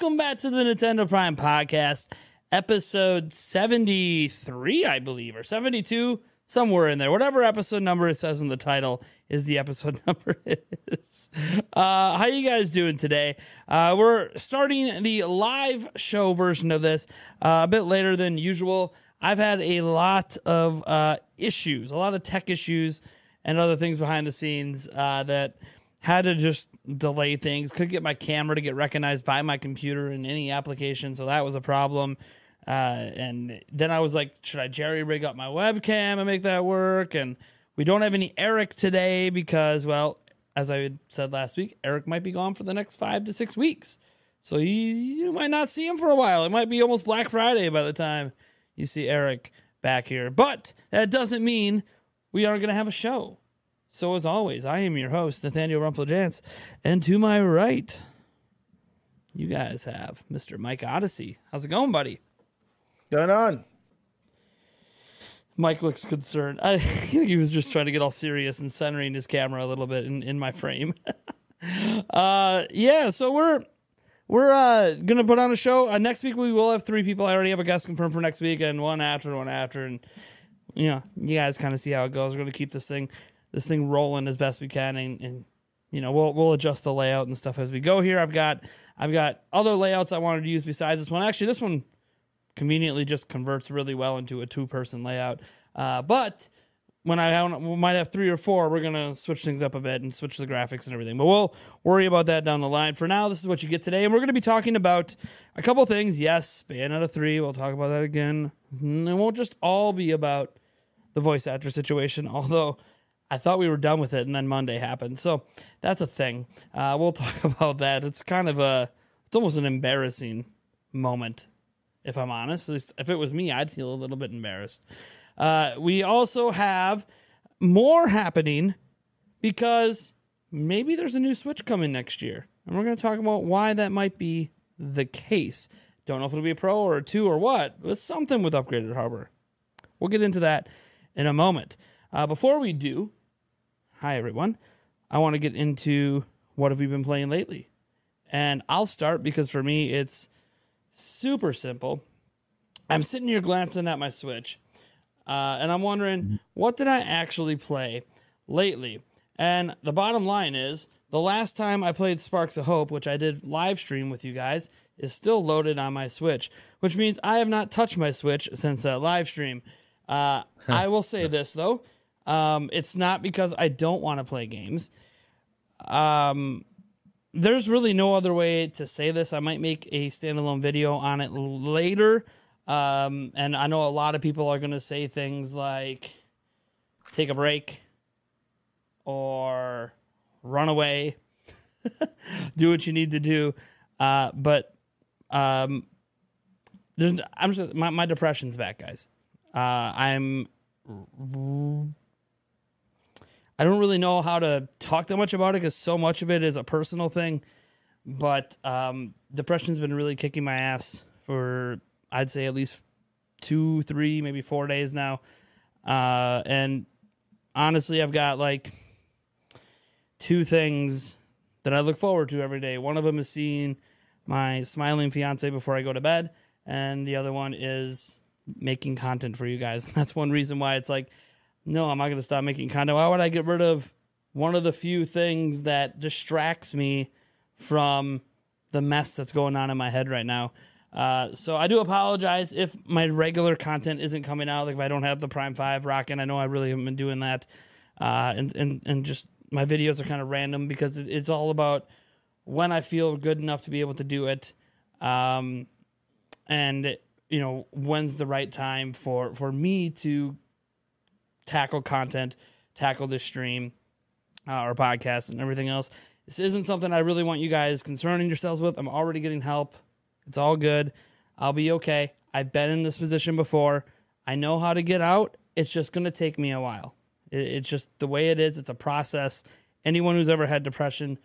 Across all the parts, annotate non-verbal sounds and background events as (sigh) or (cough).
welcome back to the Nintendo Prime Podcast, episode 73, I believe, or 72, somewhere in there. Whatever episode number it says in the title is the episode (laughs) number it is. Uh, how you guys doing today? Uh, we're starting the live show version of this uh, a bit later than usual. I've had a lot of uh, issues, a lot of tech issues, and other things behind the scenes uh, that had to just delay things. Couldn't get my camera to get recognized by my computer in any application, so that was a problem. Uh, and then I was like, should I jerry rig up my webcam and make that work? And we don't have any Eric today because, well, as I said last week, Eric might be gone for the next five to six weeks. So you, you might not see him for a while. It might be almost Black Friday by the time you see Eric back here. But that doesn't mean we aren't going to have a show. So, as always, I am your host, Nathaniel Rumpeljans. And to my right, you guys have Mr. Mike Odyssey. How's it going, buddy? Going on? Mike looks concerned. I think (laughs) he was just trying to get all serious and centering his camera a little bit in, in my frame. (laughs) uh, yeah, so we're we're uh, gonna put on a show uh, next week. We will have three people. I already have a guest confirmed for next week, and one after, one after, and you know, you guys kind of see how it goes. We're gonna keep this thing this thing rolling as best we can, and, and you know, we'll we'll adjust the layout and stuff as we go here. I've got I've got other layouts I wanted to use besides this one. Actually, this one conveniently just converts really well into a two person layout. Uh, but when I we might have three or four, we're gonna switch things up a bit and switch the graphics and everything. But we'll worry about that down the line. For now, this is what you get today, and we're gonna be talking about a couple things. Yes, Bayonetta three. We'll talk about that again. It won't just all be about the voice actor situation, (laughs) although I thought we were done with it, and then Monday happened. So that's a thing. Uh, we'll (laughs) talk about that. It's kind of a, it's almost an embarrassing moment, if I'm honest. At least if it was me, I'd feel a little bit embarrassed. Uh, we also have more happening because maybe there's a new Switch coming next year, and we're going to talk about why that might be the case. Don't know if it'll be a Pro or a two or what, but something with upgraded hardware. We'll get into that in a moment. Uh, before we do, hi everyone. I want to get into what have we been playing lately, and I'll start because for me it's super simple. I'm sitting here glancing at my Switch, uh, and I'm wondering what did I actually play lately. And the bottom line is, the last time I played Sparks of Hope, which I did live stream with you guys, is still loaded on my Switch, which means I have not touched my Switch since that live stream. Uh, I will say this though um, it's not because I don't want to play games. Um, there's really no other way to say this. I might make a standalone video on it later. Um, and I know a lot of people are going to say things like take a break or run away, (laughs) do what you need to do. Uh, but um, there's, I'm just, my, my depression's back, guys. Uh, I'm I don't really know how to talk that much about it because so much of it is a personal thing. But um, depression's been really kicking my ass for I'd say at least two, three, maybe four days now. Uh, and honestly, I've got like two things that I look forward to every day. One of them is seeing my smiling fiance before I go to bed, and the other one is making content for you guys. (laughs) That's one reason why it's like no, I'm not going to stop making content. Why would I get rid of one of the few things that distracts me from the mess that's going on in my head right now? Uh, so I do apologize if my regular content isn't coming out. Like if I don't have the Prime Five rocking, I know I really haven't been doing that, uh, and and and just my videos are kind of random because it's all about when I feel good enough to be able to do it, um, and you know when's the right time for for me to tackle content, tackle this stream uh, or podcast and everything else. This isn't something I really want you guys concerning yourselves with. I'm already getting help. It's all good. I'll be okay. I've been in this position before. I know how to get out. It's just going to take me a while. It's just the way it is. It's a process. Anyone who's ever had depression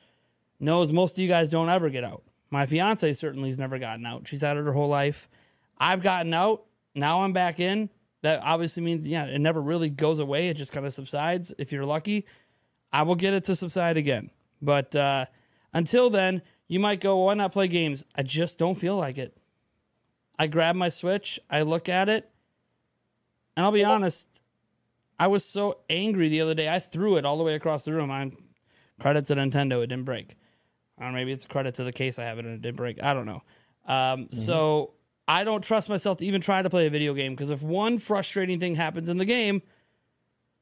knows most of you guys don't ever get out. My fiance certainly has never gotten out. She's had it her whole life. I've gotten out. Now I'm back in that obviously means yeah it never really goes away it just kind of subsides if you're lucky i will get it to subside again but uh, until then You might go, why not play games? I just don't feel like it. I grab my Switch, I look at it, and I'll be honest, I was so angry the other day. I threw it all the way across the room. I'm credit to Nintendo, it didn't break. Or maybe it's credit to the case I have it and it didn't break. I don't know. Um, mm-hmm. So I don't trust myself to even try to play a video game because if one frustrating thing happens in the game,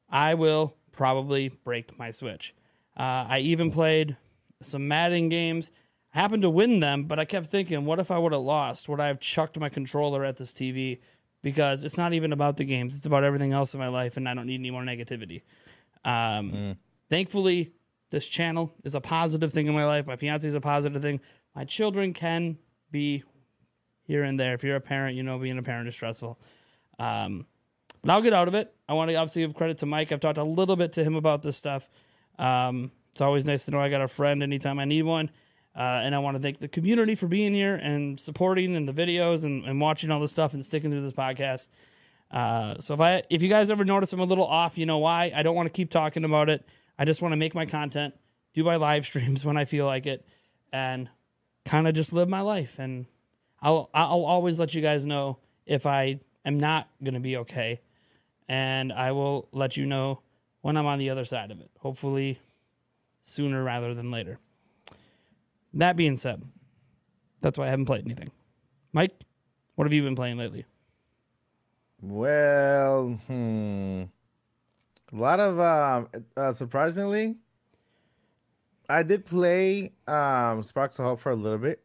I will probably break my Switch. Uh, I even played some Madden games. I happened to win them, but I kept thinking, what if I would have lost? Would I have chucked my controller at this TV? Because it's not even about the games; it's about everything else in my life, and I don't need any more negativity. Um, mm. Thankfully, this channel is a positive thing in my life. My fiance is a positive thing. My children can be here and there. If you're a parent, you know being a parent is stressful. Um, but I'll get out of it. I want to obviously give credit to Mike. I've talked a little bit to him about this stuff. Um, it's always nice to know I got a friend anytime I need one. Uh, and I want to thank the community for being here and supporting and the videos and, and watching all this stuff and sticking through this podcast. Uh, so if I if you guys ever notice I'm a little off, you know why. I don't want to keep talking about it. I just want to make my content, do my live (laughs) streams when I feel like it, and kind of just live my life. And I'll I'll always let you guys know if I am not gonna be okay, and I will let you know when I'm on the other side of it. Hopefully, sooner rather than later. That being said, that's why I haven't played anything. Mike, what have you been playing lately? Well, hmm. A lot of um, uh, surprisingly, I did play um, Sparks of Hope for a little bit.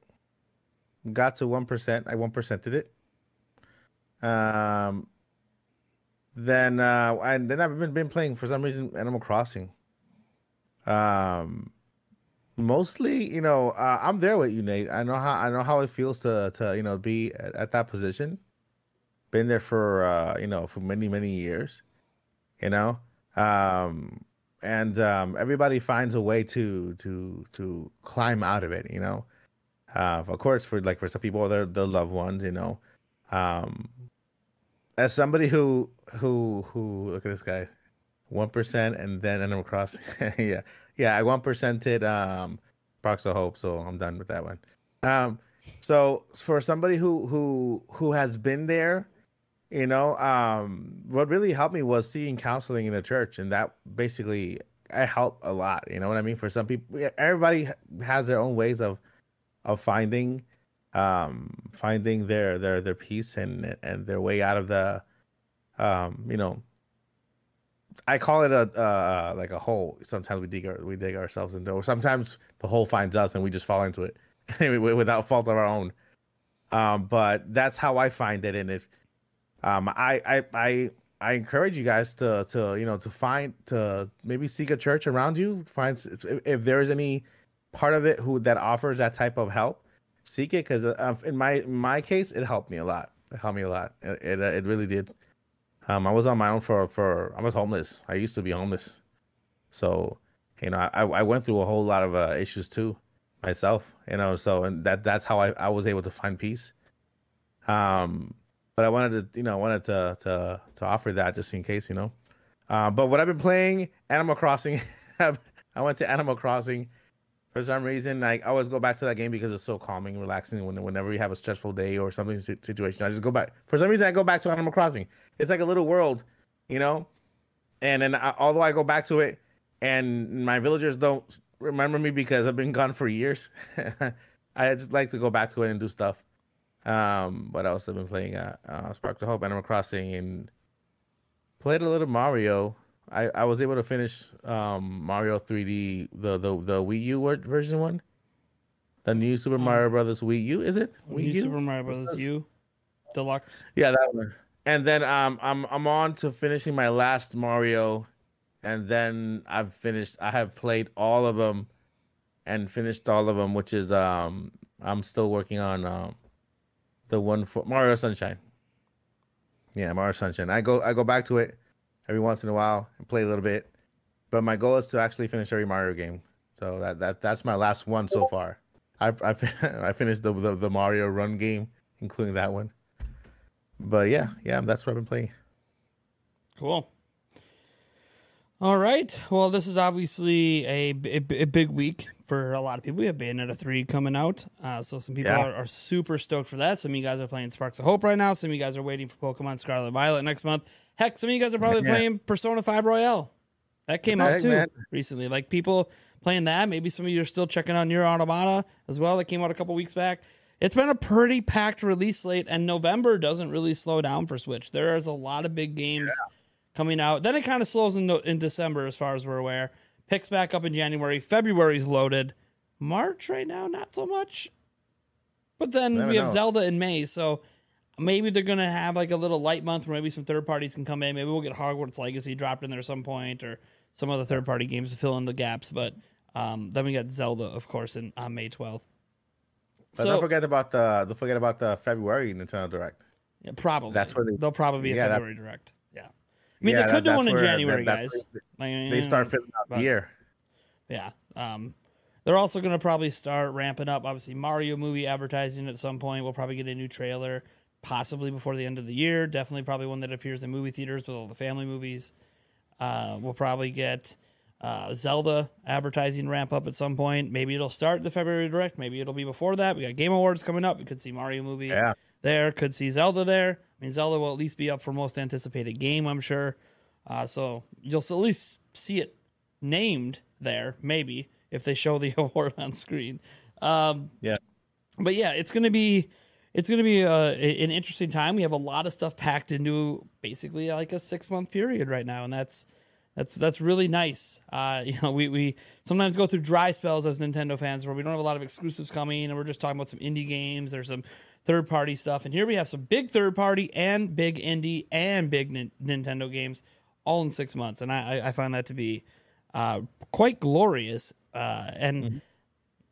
Got to one percent. I one percented it. Um, then uh, and then I've been been playing for some reason Animal Crossing. Um, mostly, you know, uh, I'm there with you, Nate. I know how I know how it feels to to you know be at, at that position. Been there for uh, you know for many many years. You know, um, and um, everybody finds a way to to to climb out of it. You know, uh, of course, for like for some people, their their loved ones. You know, um, as somebody who who who look at this guy, one percent, and then Animal Crossing. (laughs) yeah, yeah, I one percented um, Box of Hope, so I'm done with that one. Um, so for somebody who who who has been there you know um what really helped me was seeing counseling in the church and that basically I helped a lot you know what i mean for some people everybody has their own ways of of finding um finding their their their peace and and their way out of the um you know i call it a uh like a hole sometimes we dig our, we dig ourselves into or sometimes the hole finds us and we just fall into it (laughs) without fault of our own um but that's how i find it and if um, I, I, I, I encourage you guys to, to, you know, to find, to maybe seek a church around you. Find if, if there is any part of it who that offers that type of help, seek it. Because uh, in my my case, it helped me a lot. It helped me a lot. It it, it really did. Um, I was on my own for for I was homeless. I used to be homeless, so you know I I went through a whole lot of uh, issues too myself. You know, so and that that's how I I was able to find peace. Um, but I wanted to, you know, I wanted to to to offer that just in case, you know. Uh, but what I've been playing, Animal Crossing. (laughs) I went to Animal Crossing for some reason. Like I always go back to that game because it's so calming, and relaxing. When, whenever you have a stressful day or something situation, I just go back. For some reason, I go back to Animal Crossing. It's like a little world, you know. And then I, although I go back to it, and my villagers don't remember me because I've been gone for years, (laughs) I just like to go back to it and do stuff. Um, what else have been playing? Uh, uh, Spark the Hope, Animal Crossing, and played a little Mario. I, I was able to finish um, Mario 3D, the the the Wii U version one, the new Super um, Mario Brothers Wii U. Is it Wii new U? Super Mario Brothers U Deluxe? Yeah, that one. And then um, I'm I'm on to finishing my last Mario, and then I've finished. I have played all of them, and finished all of them, which is um I'm still working on um the one for Mario Sunshine. Yeah, Mario Sunshine. I go I go back to it every once in a while and play a little bit, but my goal is to actually finish every Mario game. So that that that's my last one so far. I I, (laughs) I finished the, the, the Mario Run game, including that one. But yeah, yeah, that's what I've been playing. Cool. All right. Well, this is obviously a, a, a big week for a lot of people. We have Bayonetta 3 coming out. Uh, so some people Yeah. are, are super stoked for that. Some of you guys are playing Sparks of Hope right now. Some of you guys are waiting for Pokemon Scarlet Violet next month. Heck, some of you guys are probably Yeah. playing Persona 5 Royal. That came out too man? recently. Like people playing that. Maybe some of you are still checking on NieR Automata as well. That came out a couple weeks back. It's been a pretty packed release slate, and November doesn't really slow down for Switch. There is a lot of big games coming out. Then it kind of slows in, in December, as far as we're aware. Picks back up in January. February's loaded. March right now, not so much. But then we have know. Zelda in May, so maybe they're gonna have like a little light month where maybe some third parties can come in. Maybe we'll get Hogwarts Legacy dropped in there at some point, or some other third party games to fill in the gaps. But um, then we got Zelda, of course, in on May twelfth. But don't forget about the don't forget about the February Nintendo Direct. Yeah, probably. That's where they- will probably be a Yeah, that- February direct. Yeah. I mean, Yeah, they that- could do one in where- that- January, that's guys. Like, They start mm, filling out but- the year. Yeah. Um, they're also going to probably start ramping up. Obviously, Mario movie advertising at some point. We'll probably get a new trailer, possibly before the end of the year. Definitely, probably one that appears in movie theaters with all the family movies. Uh, we'll probably get uh, Zelda advertising ramp up at some point. Maybe it'll start the February direct. Maybe it'll be before that. We got Game Awards coming up. We could see Mario movie Yeah. there. Could see Zelda there. I mean, Zelda will at least be up for most anticipated game, I'm sure. Uh, so you'll at least see it named there, maybe if they show the (laughs) award on screen. Um, Yeah. but yeah, it's gonna be it's gonna be uh, an interesting time. We have a lot of stuff packed into basically like a six month period right now, and that's that's that's really nice. Uh, (laughs) you know, we we sometimes go through dry spells as Nintendo fans where we don't have a lot of exclusives coming, and we're just talking about some indie games. There's some third party stuff, and here we have some big third party and big indie and big Nin- Nintendo games all in six months, and I I- find that to be uh, quite glorious. Uh, and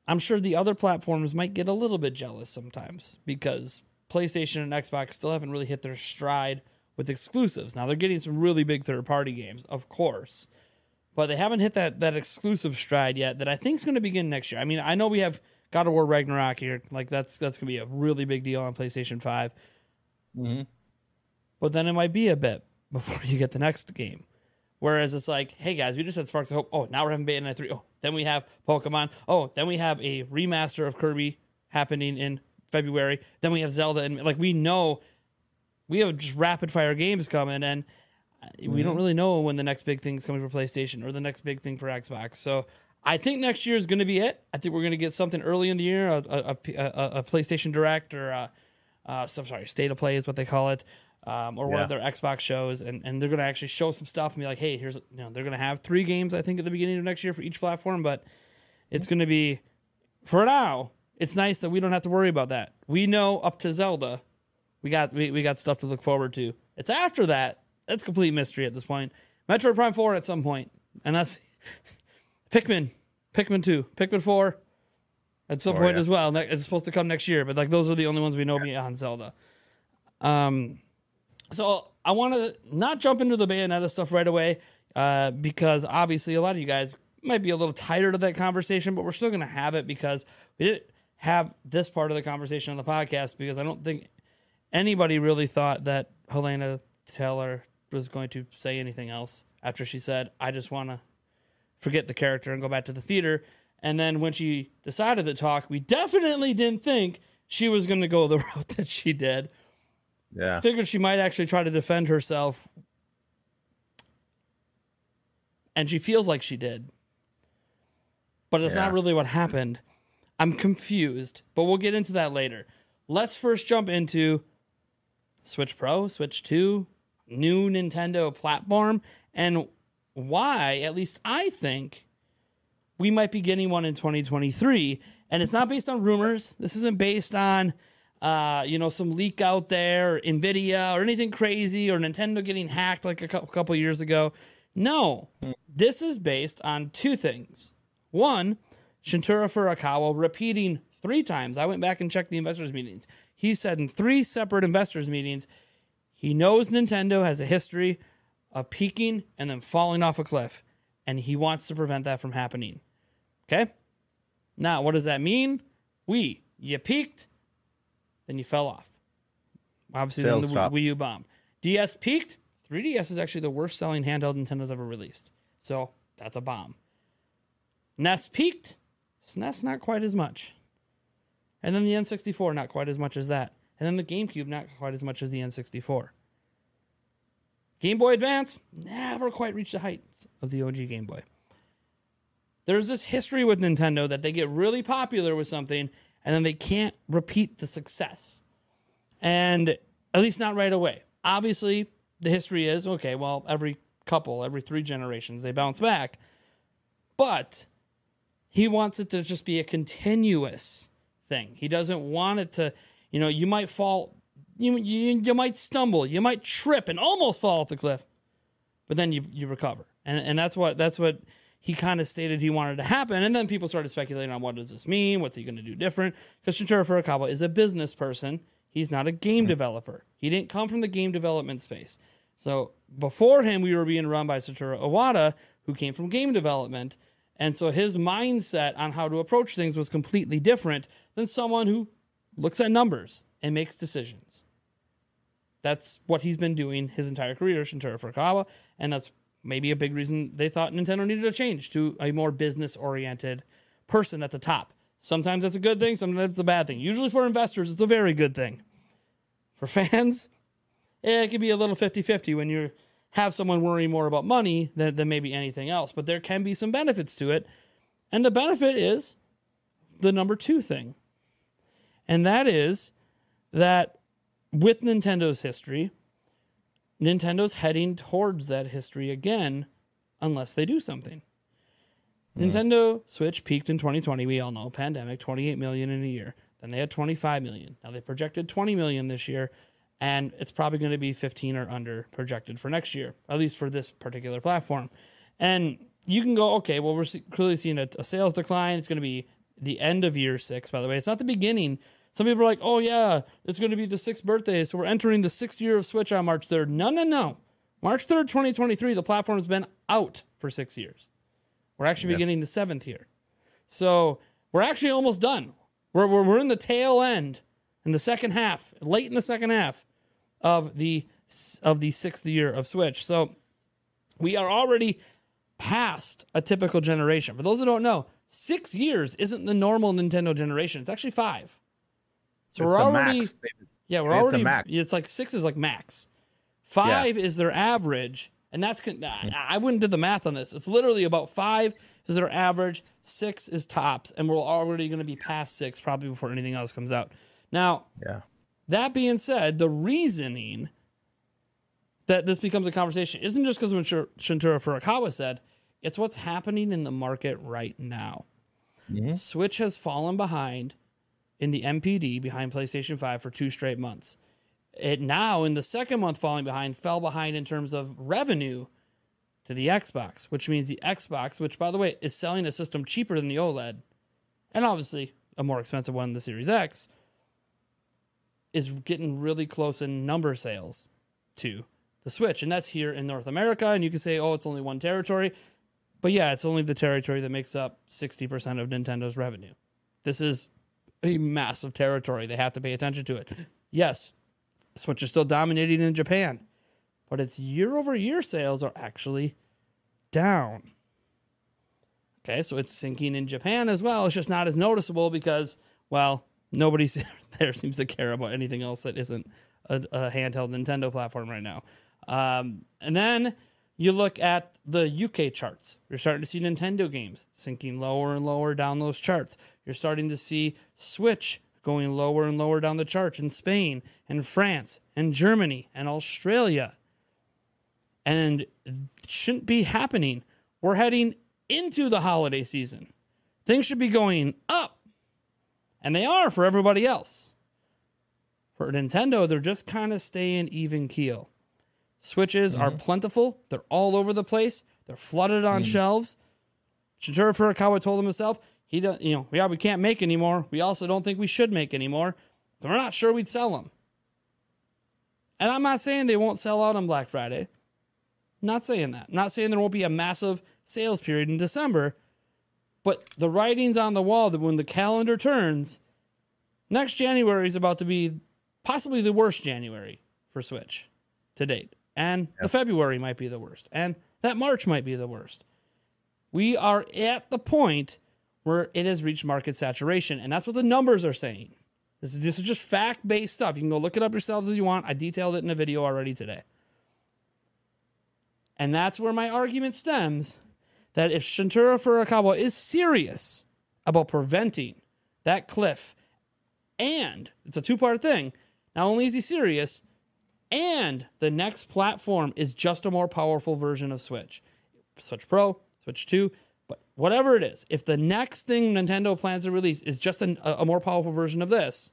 I'm sure the other platforms might get a little bit jealous sometimes because PlayStation and Xbox still haven't really hit their stride with exclusives. Now they're getting some really big third party games, of course, but they haven't hit that that exclusive stride yet that I think is going to begin next year. I mean, I know we have God of War Ragnarok here, like that's that's going to be a really big deal on PlayStation 5 mm-hmm. but then it might be a bit (laughs) before you get the next game. Whereas it's like, hey guys, we just had Sparks of Hope. Oh, now we're having Bayonetta 3. Oh, then we have Pokemon. Oh, then we have a remaster of Kirby happening in February. Then we have Zelda. And like, we know we have just rapid fire games coming, and uh, we don't really know when the next big thing's coming for PlayStation or the next big thing for Xbox. So I think next year is going to be it. I think we're going to get something early in the year, a, a, a, a- a PlayStation Direct or a, uh, so, sorry, State of Play is what they call it, um, or one of their Xbox shows, and, and they're going to actually show some stuff and be like, hey, here's, you know, they're going to have three games, I think, at the beginning of next year for each platform, but it's going to be, for now, it's nice that we don't have to worry about that. We know up to Zelda, we got we, we got stuff to look forward to. It's after that, that's complete mystery at this point. Metroid Prime 4 at some point, and that's (laughs) Pikmin, Pikmin 2, Pikmin 4 at some Oh, point yeah. as well. It's supposed to come next year, but like those are the only ones we know beyond Zelda. Um, so I want to not jump into the Bayonetta stuff right away, uh, because obviously a lot of you guys might be a little tired of that conversation, but we're still going to have it because we didn't have this part of the conversation on the podcast because I don't think anybody really thought that Helena Taylor was going to say anything else after she said, "I just want to forget the character and go back to the theater." And then when she decided to talk, we definitely didn't think she was going to go the (laughs) route that she did Yeah. figured she might actually try to defend herself. And she feels like she did. But it's not really what happened. I'm confused but we'll get into that later. Let's first jump into switch pro switch 2 new nintendo platform and why at least i think we might be getting one in 2023 and it's not based on rumors. This isn't based on uh, you know some leak out there or nvidia or anything crazy or nintendo getting hacked like a couple years ago. No. This is based on two things. One shuntaro furukawa repeating three times. I went back and checked the investors meetings. He said in three separate investors meetings he knows nintendo has a history of peaking and then falling off a cliff and he wants to prevent that from happening. Okay. Now, what does that mean? We, you peaked, then you fell off. Obviously, then the. Wii U bombed. DS peaked. 3DS is actually the worst selling handheld Nintendo's ever released. So that's a bomb. NES peaked. SNES not quite as much. And then the N64 not quite as much as that. And then the GameCube not quite as much as the N64. Game Boy Advance never quite reached the heights of the OG Game Boy. There's this history with Nintendo that they get really popular with something and then they can't repeat the success. And at least not right away. Obviously, the history is okay, well, every couple, every three generations, they bounce back. But he wants it to just be a continuous thing. He doesn't want it to, you know, you might fall, you, you, you might stumble, you might trip and almost fall off the cliff, but then you, you recover. And, and that's what, that's what he kind of stated he wanted to happen. And then people started speculating on what does this mean? What's he going to do different? Because Shuntaro Furukawa is a business person. He's not a game developer. He didn't come from the game development space. So before him, we were being run by Satoru Iwata, who came from game development. And so his mindset on how to approach things was completely different than someone who looks at numbers and makes decisions. That's what he's been doing his entire career, Shuntaro Furukawa, and that's maybe a big reason they thought Nintendo needed a change to a more business oriented person at the top. Sometimes that's a good thing, sometimes it's a bad thing. Usually for investors, it's a very good thing. For fans, eh, it can be a little 50 50 when you have someone worrying more about money than, than maybe anything else. But there can be some benefits to it. And the benefit is the number two thing. And that is that with Nintendo's history, Nintendo's heading towards that history again unless they do something. Hmm. Nintendo Switch peaked in 2020, we all know, pandemic, 28 million in a year. Then they had 25 million. Now they projected 20 million this year, and it's probably going to be 15 or under projected for next year, at least for this particular platform. And you can go, okay, well, we're clearly seeing a, a sales decline. It's going to be the end of year six, by the way. It's not the beginning. Some people are like, oh, yeah, it's going to be the sixth birthday. So we're entering the sixth year of Switch on March 3rd. No, no, no. March 3rd, 2023, the platform has been out for six years. We're actually beginning the seventh year. So we're actually almost done. We're, we're, we're in the tail end, in the second half, late in the second half of the of the sixth year of Switch. So we are already past a typical generation. For those that don't know, six years isn't the normal Nintendo generation. It's actually five. So It's we're already max. yeah, we're It's already. max. It's like six is like max. Five is their average, and that's. con- I mm. I wouldn't do the math on this. It's literally about five is their average. Six is tops, and we're already going to be past six probably before anything else comes out. Now, Yeah. that being said, the reasoning that this becomes a conversation isn't just because of what Shuntaro Furukawa said. It's what's happening in the market right now. Mm-hmm. Switch has fallen behind in the NPD behind PlayStation 5 for two straight months. It now, in the second month falling behind, fell behind in terms of revenue to the Xbox, which means the Xbox, which by the way is selling a system cheaper than the OLED, and obviously a more expensive one, than the Series X, is getting really close in number sales to the Switch. And that's here in North America. And you can say, oh, it's only one territory. But yeah, it's only the territory that makes up 60% of Nintendo's revenue. This is a massive territory. They have to pay attention to it. Yes, Switch is still dominating in Japan, but its year over year sales are actually down. Okay, so it's sinking in Japan as well. It's just not as noticeable because, well, nobody (laughs) there seems to care about anything else that isn't a, a handheld Nintendo platform right now. Um, and then you look at the UK charts. You're starting to see Nintendo games sinking lower and lower down those charts. You're starting to see Switch going lower and lower down the charts in Spain and France and Germany and Australia. And shouldn't be happening. We're heading into the holiday season. Things should be going up. And they are for everybody else. For Nintendo, they're just kind of staying even keel. Switches are mm-hmm. plentiful. They're all over the place. They're flooded on mm. shelves. Shuntaro Furukawa told him himself, he don't, you know, yeah, we can't make anymore. We also don't think we should make anymore. But we're not sure we'd sell them. And I'm not saying they won't sell out on Black Friday. not saying that. not saying there won't be a massive sales period in December. But the writing's on the wall that when the calendar turns, next January is about to be possibly the worst January for Switch to date. And the February might be the worst. And that March might be the worst. We are at the point where it has reached market saturation. And that's what the numbers are saying. This is, this is just fact based stuff. You can go look it up yourselves if you want. I detailed it in a video already today. And that's where my argument stems that if Shuntaro Furukawa is serious about preventing that cliff, and it's a two part thing, not only is he serious, and the next platform is just a more powerful version of Switch. Switch Pro, Switch 2, but whatever it is, if the next thing Nintendo plans to release is just an, a, a more powerful version of this,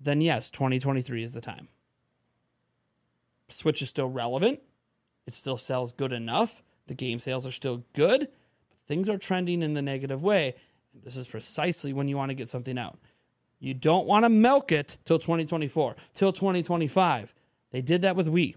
then yes, 2023 is the time. Switch is still relevant. It still sells good enough. The game sales are still good. But things are trending in the negative way. This is precisely when you want to get something out. You don't want to milk it till 2024, till 2025. They did that with Wii.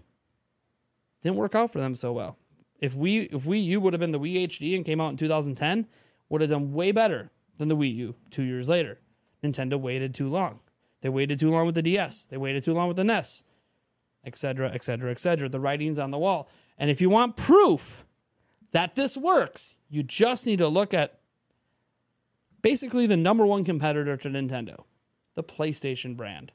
Didn't work out for them so well. If we if Wii U would have been the Wii HD and came out in 2010, would have done way better than the Wii U 2 years later. Nintendo waited too long. They waited too long with the DS. They waited too long with the NES, etc., etc., etc. The writing's on the wall. And if you want proof that this works, you just need to look at basically the number one competitor to Nintendo, the PlayStation brand.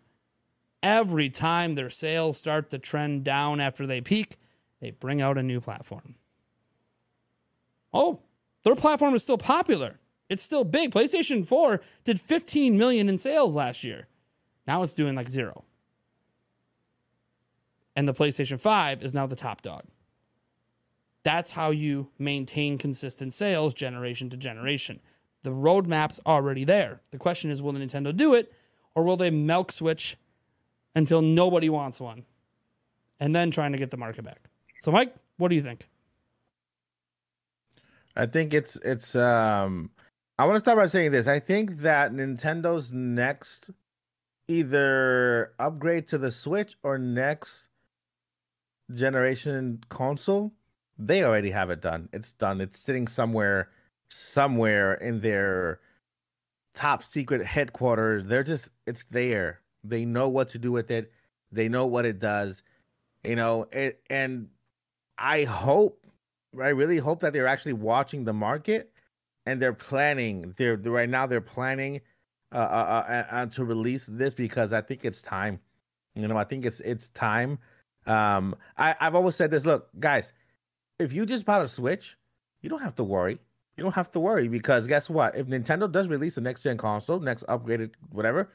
Every time their sales start to trend down after they peak, they bring out a new platform. Oh, their platform is still popular. It's still big. PlayStation 4 did 15 million in sales last year. Now it's doing like zero. And the PlayStation 5 is now the top dog. That's how you maintain consistent sales generation to generation. The roadmap's already there. The question is will Nintendo do it or will they milk switch until nobody wants one and then trying to get the market back? So Mike, what do you think? I think it's it's um I want to start by saying this. I think that Nintendo's next either upgrade to the Switch or next generation console, they already have it done. It's done. It's sitting somewhere, somewhere in their top secret headquarters. They're just, it's there. They know what to do with it. They know what it does. You know, it, and I hope, I really hope that they're actually watching the market and they're planning. They're right now. They're planning uh, uh, uh, to release this because I think it's time. You know, I think it's it's time. Um, I, I've always said this. Look, guys, if you just bought a Switch, you don't have to worry. You don't have to worry because guess what? If Nintendo does release the next gen console, next upgraded whatever,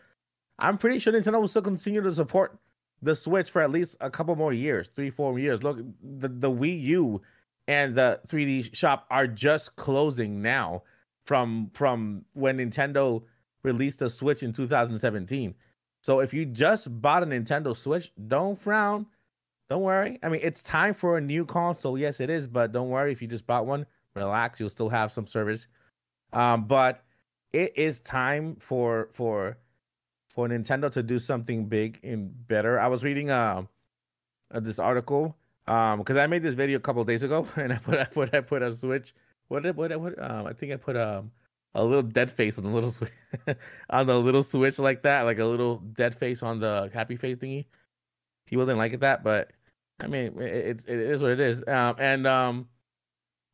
I'm pretty sure Nintendo will still continue to support the Switch for at least a couple more years, three, four years. Look, the the Wii U and the 3DS eShop are just closing now from from when Nintendo released the Switch in 2017. So if you just bought a Nintendo Switch, don't frown. Don't worry. I mean, it's time for a new console. Yes, it is, but don't worry if you just bought one. Relax, you'll still have some service. Um, but it is time for for for Nintendo to do something big and better. I was reading uh, uh this article um because I made this video a couple days ago (laughs) and I put I put I put a Switch. What did what what um I think I put um a little dead face on the little switch (laughs) on the little switch like that, like a little dead face on the happy face thingy. People didn't like it that, but I mean, it, it, it is what it is. Um, and um,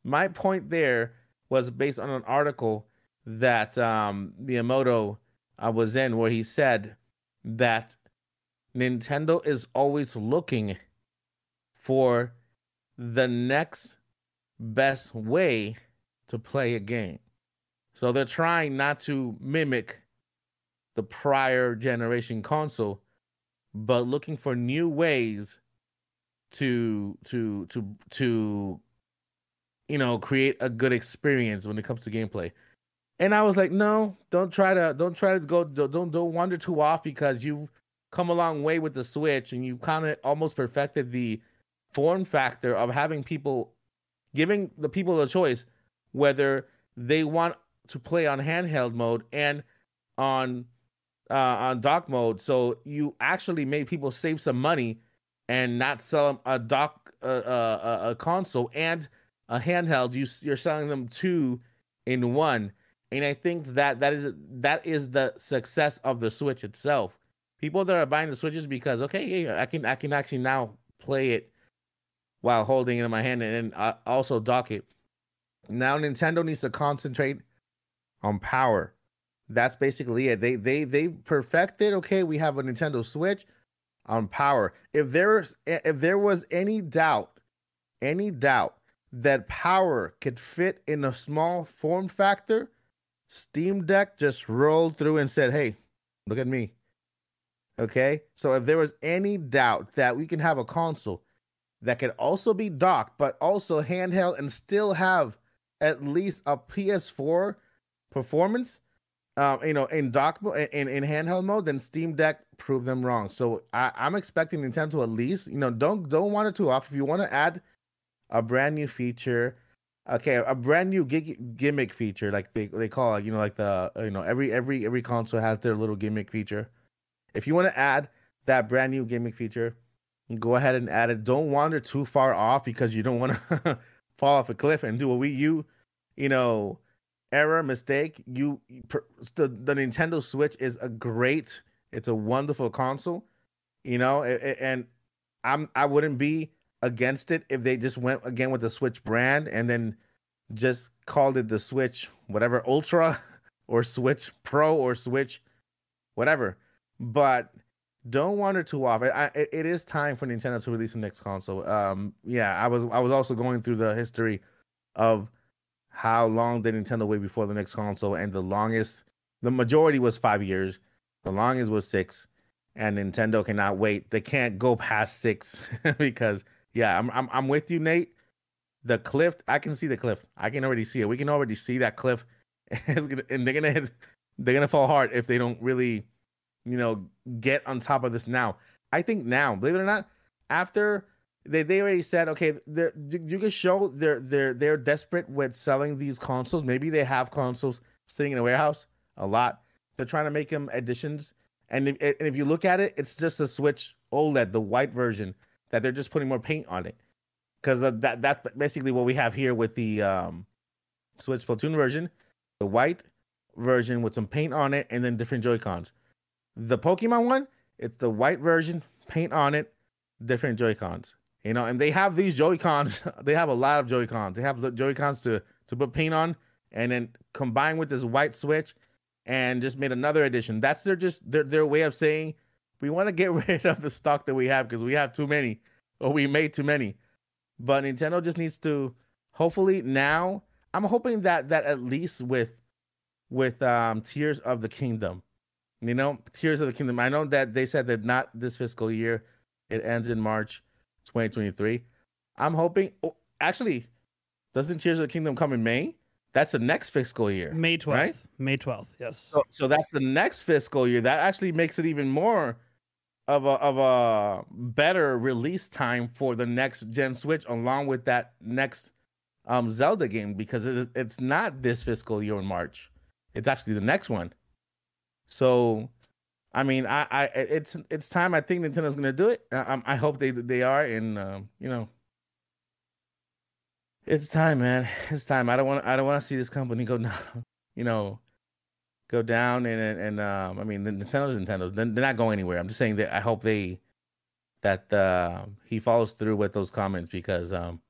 my point there was based on an article that um, Miyamoto uh, was in, where he said that Nintendo is always looking for the next best way to play a game. So they're trying not to mimic the prior generation console, but looking for new ways to to to to you know create a good experience when it comes to gameplay. And I was like, no, don't try to don't try to go don't don't wander too off because you've come a long way with the Switch and you kind of almost perfected the form factor of having people giving the people a choice whether they want to play on handheld mode and on uh, on dock mode. So you actually made people save some money and not sell them a dock uh, uh, a console and a handheld. You you're selling them two in one, and I think that that is that is the success of the Switch itself. People that are buying the Switches because okay, yeah, I can I can actually now play it while holding it in my hand and, and uh, also dock it Now Nintendo needs to concentrate on power. That's basically it. They they they perfected. Okay, we have a Nintendo Switch on power. If there's if there was any doubt, any doubt that power could fit in a small form factor, Steam Deck just rolled through and said, "Hey, look at me." Okay, so if there was any doubt that we can have a console that could also be docked, but also handheld and still have at least a PS4 performance, um, you know, in dock in, in handheld mode, then Steam Deck proved them wrong. So I, I'm expecting Nintendo at least, you know, don't don't want it too off. If you want to add a brand new feature, okay, a brand new gig- gimmick feature, like they they call it, you know, like the uh, you know every every every console has their little gimmick feature. If you want to add that brand new gimmick feature, go ahead and add it. Don't wander too far off because you don't want to (laughs) fall off a cliff and do a Wii U, you know, error mistake. You the the Nintendo Switch is a great, it's a wonderful console, you know, and I'm I wouldn't be against it if they just went again with the Switch brand and then just called it the Switch whatever Ultra (laughs) or Switch Pro or Switch whatever. But don't wander too off. It, I, it is time for Nintendo to release the next console. Um, yeah, I was I was also going through the history of how long did Nintendo wait before the next console, and the longest, the majority was five years. The longest was six, and Nintendo cannot wait. They can't go past six (laughs) because yeah, I'm I'm I'm with you, Nate. The cliff, I can see the cliff. I can already see it. We can already see that cliff, (laughs) and they're gonna hit, they're gonna fall hard if they don't really you know, get on top of this now. I think now, believe it or not, after they, they already said, okay, you can show they're they're they're desperate with selling these consoles. Maybe they have consoles sitting in a warehouse a lot. They're trying to make them additions, and if, and if you look at it, it's just a Switch OLED, the white version, that they're just putting more paint on it. Because that that's basically what we have here with the um, Switch Splatoon version, the white version with some paint on it, and then different Joy Cons. The Pokemon one, it's the white version, paint on it, different Joy Cons. You know, and they have these Joy Cons. (laughs) They have a lot of Joy Cons. They have Joy Cons to to put paint on, and then combine with this white Switch, and just made another edition. That's their just their their way of saying we want to get (laughs) rid of the stock that we have because we have too many, or we made too many. But Nintendo just needs to hopefully now. I'm hoping that that at least with with um Tears of the Kingdom you know, Tears of the Kingdom. I know that they said that not this fiscal year. It ends in March 2023. I'm hoping. Oh, actually, doesn't Tears of the Kingdom come in May? That's the next fiscal year. May 12th. Right? May 12th. Yes. So, so that's the next fiscal year. That actually makes it even more of a of a better release time for the next gen Switch, along with that next um Zelda game, because it, it's not this fiscal year in March. It's actually the next one. So, I mean, I, I it's it's time. I think Nintendo's gonna do it. I, I hope they they are, and um, you know, it's time, man. It's time. I don't want I don't want to see this company go (laughs) down. You know, go down and and, um, I mean, the Nintendo's Nintendo's. They're, they're not going anywhere. I'm just saying that I hope they that uh, he follows through with those comments because um,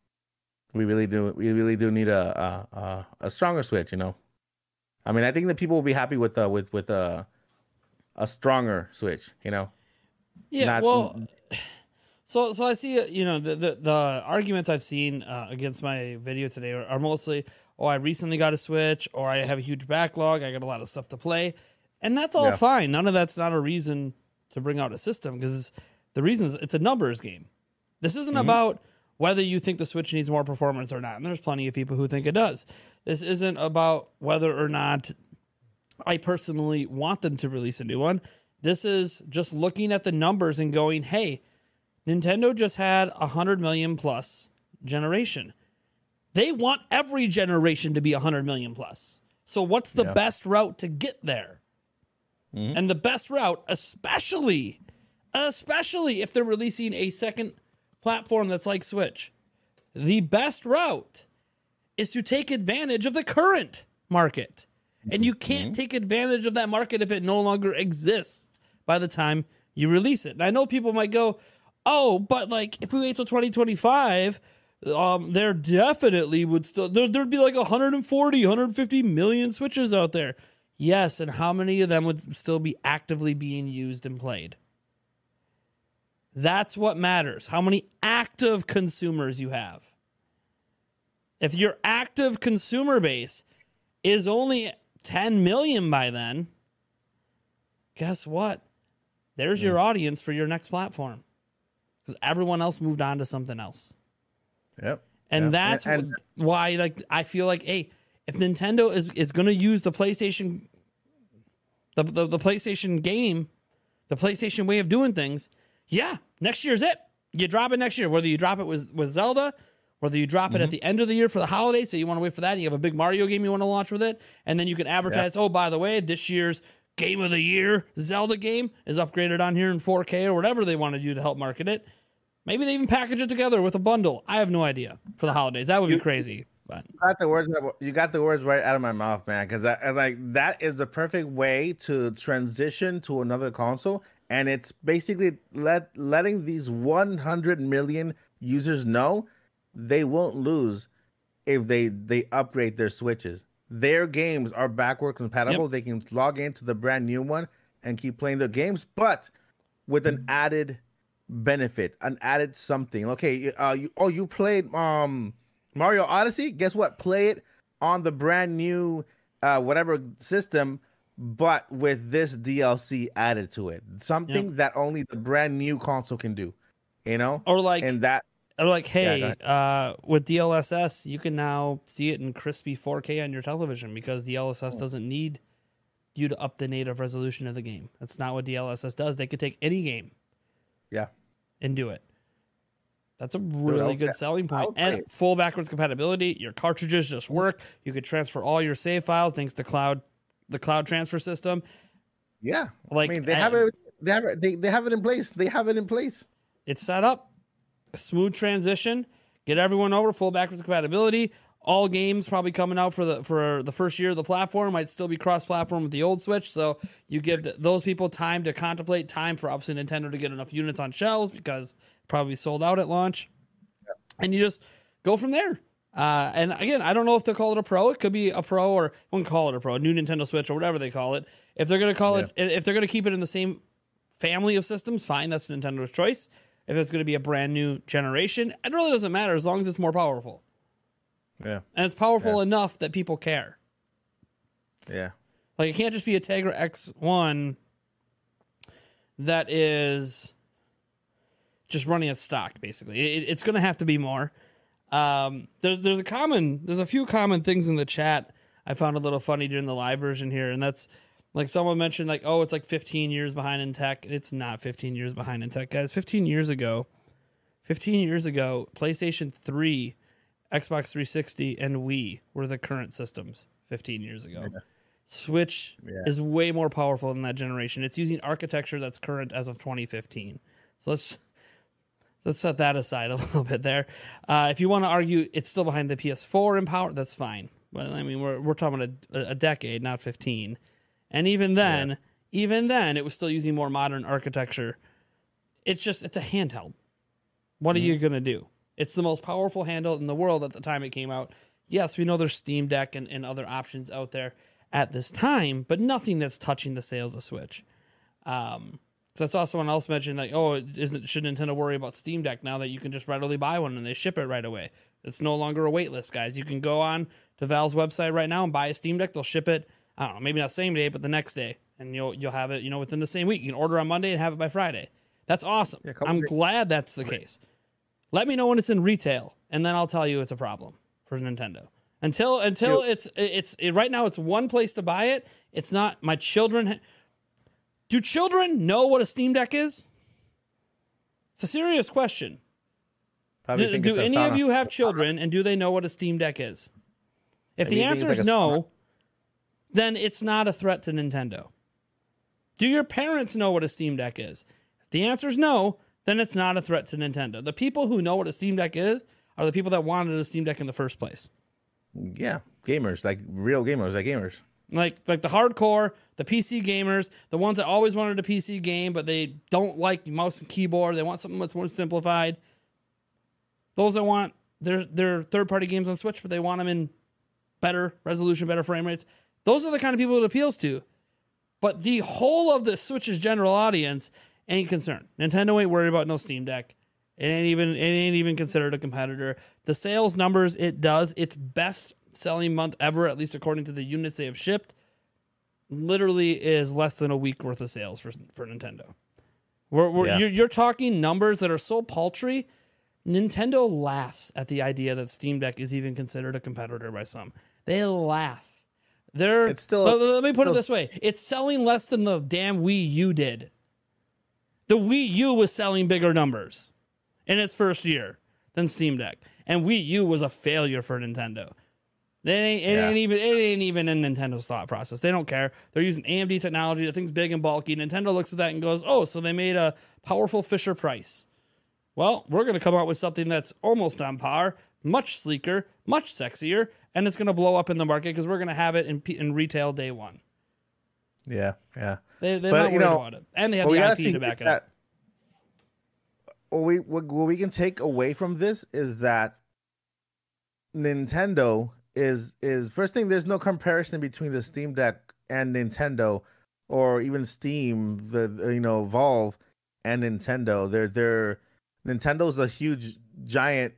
we really do we really do need a a, a stronger switch. You know. I mean, I think that people will be happy with uh, with with uh, a stronger Switch. You know. Yeah. Not, well. (sighs) So, so I see, uh, you know, the the, the arguments I've seen uh, against my video today are, are, mostly, oh, I recently got a Switch, or I have a huge backlog, I got a lot of stuff to play, and that's all yeah. fine. None of that's not a reason to bring out a system because the reason is it's a numbers game. This isn't mm-hmm. about whether you think the Switch needs more performance or not, and there's plenty of people who think it does. This isn't about whether or not I personally want them to release a new one. This is just looking at the numbers and going, hey, Nintendo just had a 100 million plus generation. They want every generation to be 100 million plus. So, what's the yeah. best route to get there? Mm-hmm. And the best route, especially, especially if they're releasing a second platform that's like Switch, the best route is to take advantage of the current market. And you can't mm-hmm. take advantage of that market if it no longer exists by the time you release it. And I know people might go, oh, but like if we wait till 2025, um, there definitely would still there, there'd be like 140, 150 million switches out there. Yes, and how many of them would still be actively being used and played? That's what matters. How many active consumers you have. If your active consumer base is only 10 million by then, guess what? There's your audience for your next platform. Because everyone else moved on to something else. Yep. And Yeah. that's And- and- why like I feel like hey, if Nintendo is is going to use the PlayStation the, the the PlayStation game, the PlayStation way of doing things, yeah, next year's it. You drop it next year whether you drop it with with Zelda, whether you drop it Mm-hmm. at the end of the year for the holidays, so you want to wait for that, and you have a big Mario game you want to launch with it, and then you can advertise, "Oh, by the way, this year's game of the year Zelda game is upgraded on here in 4K or whatever they want to do to help market it." Maybe they even package it together with a bundle. I have no idea for the holidays. That would be crazy. But You got the words. You got the words right out of my mouth, man. Because I, I was like, that is the perfect way to transition to another console, and it's basically let letting these 100 million users know they won't lose if they they upgrade their switches. Their games are backward compatible. They can log into the brand new one and keep playing their games, but with an mm. added benefit, an added something. Okay, uh, you, oh, you played um Mario Odyssey? Guess what? Play it on the brand new uh whatever system, but with this DLC added to it. Something that only the brand new console can do. You know? or like and that or like hey, ahead. uh, with DLSS, you can now see it in crispy 4K on your television because Oh. DLSS doesn't need you to up the native resolution of the game. That's not what DLSS does. They could take any game yeah. and do it. That's a really good selling point. And it. full backwards compatibility. Your cartridges just work. You could transfer all your save files thanks to cloud the cloud transfer system. Yeah. Like, I mean, they have it they have it they, they have it in place. They have it in place. It's set up, a smooth transition, get everyone over full backwards compatibility. All games probably coming out for the for the first year of the platform might still be cross-platform with the old Switch, so you give th- those people time to contemplate, time for obviously Nintendo to get enough units on shelves because probably sold out at launch, and you just go from there. Uh, and again, I don't know if they'll call it a pro. It could be a pro, or wouldn't call it a pro, a new Nintendo Switch, or whatever they call it. If they're gonna call it, if they're gonna keep it in the same family of systems, fine, that's Nintendo's choice. If it's going to be a brand new generation, it really doesn't matter as long as it's more powerful. Yeah. And it's powerful enough that people care. Yeah. Like it can't just be a Tegra X1 that is just running at stock, basically. It, it's going to have to be more. Um, there's there's a common there's a few common things in the chat I found a little funny during the live version here, and that's like someone mentioned like oh it's like 15 years behind in tech. It's not 15 years behind in tech, guys. 15 years ago, 15 years ago, PlayStation 3, Xbox 360, and Wii were the current systems. 15 years ago. Switch Yeah. is way more powerful than that generation. It's using architecture that's current as of 2015. So let's let's set that aside (laughs) a little bit there. Uh, if you want to argue it's still behind the PS4 in power, that's fine. But I mean, we're we're talking a, a decade, not 15. And even then, even then, it was still using more modern architecture. It's just it's a handheld. What are you gonna do? It's the most powerful handle in the world at the time it came out. Yes, we know there's Steam Deck and, and other options out there at this time, but nothing that's touching the sales of Switch. Um, so I saw someone else mention like, oh, isn't should Nintendo worry about Steam Deck now that you can just readily buy one and they ship it right away? It's no longer a wait list, guys. You can go on to Valve's website right now and buy a Steam Deck. They'll ship it. I don't know, maybe not same day, but the next day, and you'll you'll have it, you know, within the same week. You can order on Monday and have it by Friday. That's awesome. couple I'm days. glad that's the case. Let me know when it's in retail, and then I'll tell you it's a problem for Nintendo. Until until it's it's it, right now it's one place to buy it. It's not my children. ha- Do children know what a Steam Deck is? It's a serious question. Do, do any of you have children, and do they know what a Steam Deck is? If the answer is a no, then it's not a threat to Nintendo. Do your parents know what a Steam Deck is? If the answer is no, then it's not a threat to Nintendo. The people who know what a Steam Deck is are the people that wanted a Steam Deck in the first place. Yeah, gamers like real gamers, like gamers. Like like the hardcore, the PC gamers, the ones that always wanted a PC game but they don't like mouse and keyboard, they want something that's more simplified. Those that want their their third party games on Switch, but they want them in better resolution, better frame rates. Those are the kind of people it appeals to. But the whole of the Switch's general audience ain't concerned. Nintendo ain't worried about no Steam Deck. It ain't even it ain't even considered a competitor. The sales numbers it does, its best selling month ever, at least according to the units they have shipped, literally is less than a week worth of sales for for Nintendo. We're, we're, Yeah. you're, you're talking numbers that are so paltry. Nintendo laughs at the idea that Steam Deck is even considered a competitor by some. They laugh. They're It's still- Let, let me put it this way: it's selling less than the damn Wii U did. The Wii U was selling bigger numbers in its first year than Steam Deck, and Wii U was a failure for Nintendo. It ain't, it Yeah. ain't even it ain't even in Nintendo's thought process. They don't care. They're using AMD technology. The thing's big and bulky. Nintendo looks at that and goes, "Oh, so they made a powerful Fisher Price." Well, we're going to come out with something that's almost on par, much sleeker, much sexier, and it's going to blow up in the market because we're going to have it in, in retail day one. Yeah, yeah. They, they're But, not you worried know, about it, and they have But we the IP to back it up. that. What we what, what we can take away from this is that Nintendo is is first thing. There's no comparison between the Steam Deck and Nintendo, or even Steam, the the, you know Valve and Nintendo. They're they're Nintendo's a huge giant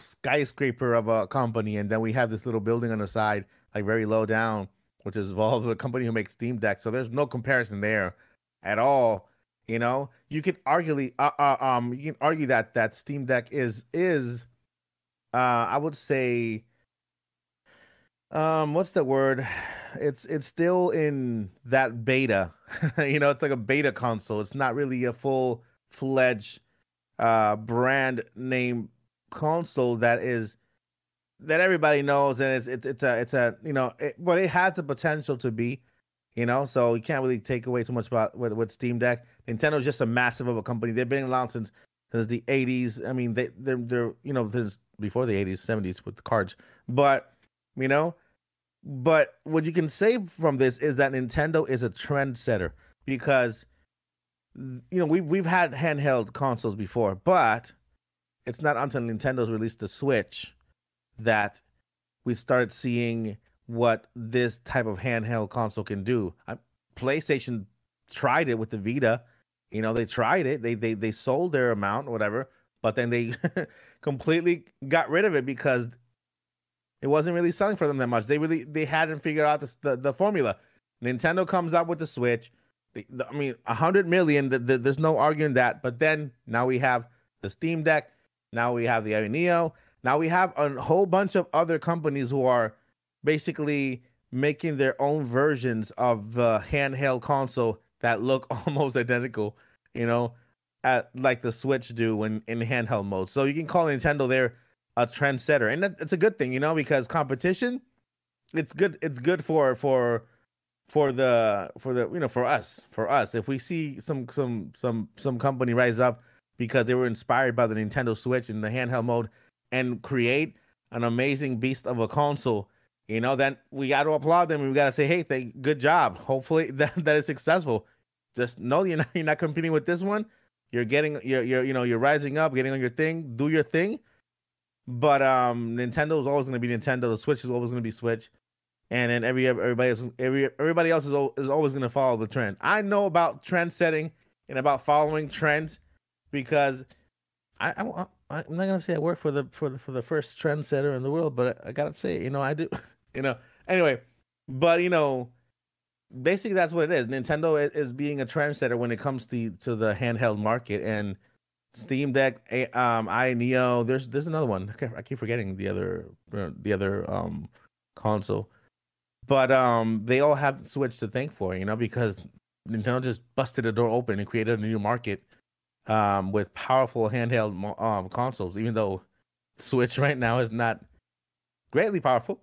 skyscraper of a company, and then we have this little building on the side, like very low down, which is Valve, the company who makes Steam Deck. So there's no comparison there at all. You know, you can arguably, uh, uh, um, you can argue that that Steam Deck is is, uh, I would say, um, what's the word? It's it's still in that beta. (laughs) you know, it's like a beta console. It's not really a full fledged uh brand name console that is that everybody knows and it's it's it's a it's a you know it, but it has the potential to be you know? So you can't really take away too much about with, with steam deck. Nintendo's just a massive of a company. They've been around since since the 80s i mean they they're, they're you know since before the 80s 70s with the cards. But you know but what you can say from this is that nintendo is a trendsetter because you know we've we've had handheld consoles before but it's not until nintendo's released the switch that we started seeing what this type of handheld console can do. I, PlayStation tried it with the Vita. You know, they tried it. They they they sold their amount, whatever, but then they (laughs) completely got rid of it because it wasn't really selling for them that much. They really they hadn't figured out the the, the formula. Nintendo comes up with the Switch. The, I mean, a hundred million. The, the, there's no arguing that. But then now we have the Steam Deck. Now we have the Neo. Now we have a whole bunch of other companies who are basically making their own versions of the handheld console that look (laughs) almost identical, you know, at like the Switch do when in handheld mode. So you can call Nintendo there a trendsetter, and it's a good thing, you know, because competition, it's good. It's good for for for the for the you know for us for us if we see some some some some company rise up because they were inspired by the Nintendo Switch in the handheld mode and create an amazing beast of a console, you know, then we got to applaud them we got to say, hey, thank, good job. Hopefully (laughs) that, that is successful. Just know you're not, (laughs) you're not competing with this one. You're getting, you're, you're, you know, you're rising up, getting on your thing, do your thing. But um, Nintendo is always going to be Nintendo. The Switch is always going to be Switch. And then every everybody else, every everybody else is is always going to follow the trend. I know about trend setting and about following trends because I I- I'm not gonna say I work for the for the, for the first trendsetter in the world, but I, gotta say, you know, I do. (laughs) You know, anyway, but you know, basically that's what it is. Nintendo is, being a trendsetter when it comes to to the handheld market and Steam Deck, A- um, I Neo. There's there's another one. I, keep- forgetting the other uh, the other um console, but um they all have Switch to thank for, you know, because Nintendo just busted the door open and created a new market um, with powerful handheld um, consoles. Even though Switch (laughs) right now is not greatly powerful,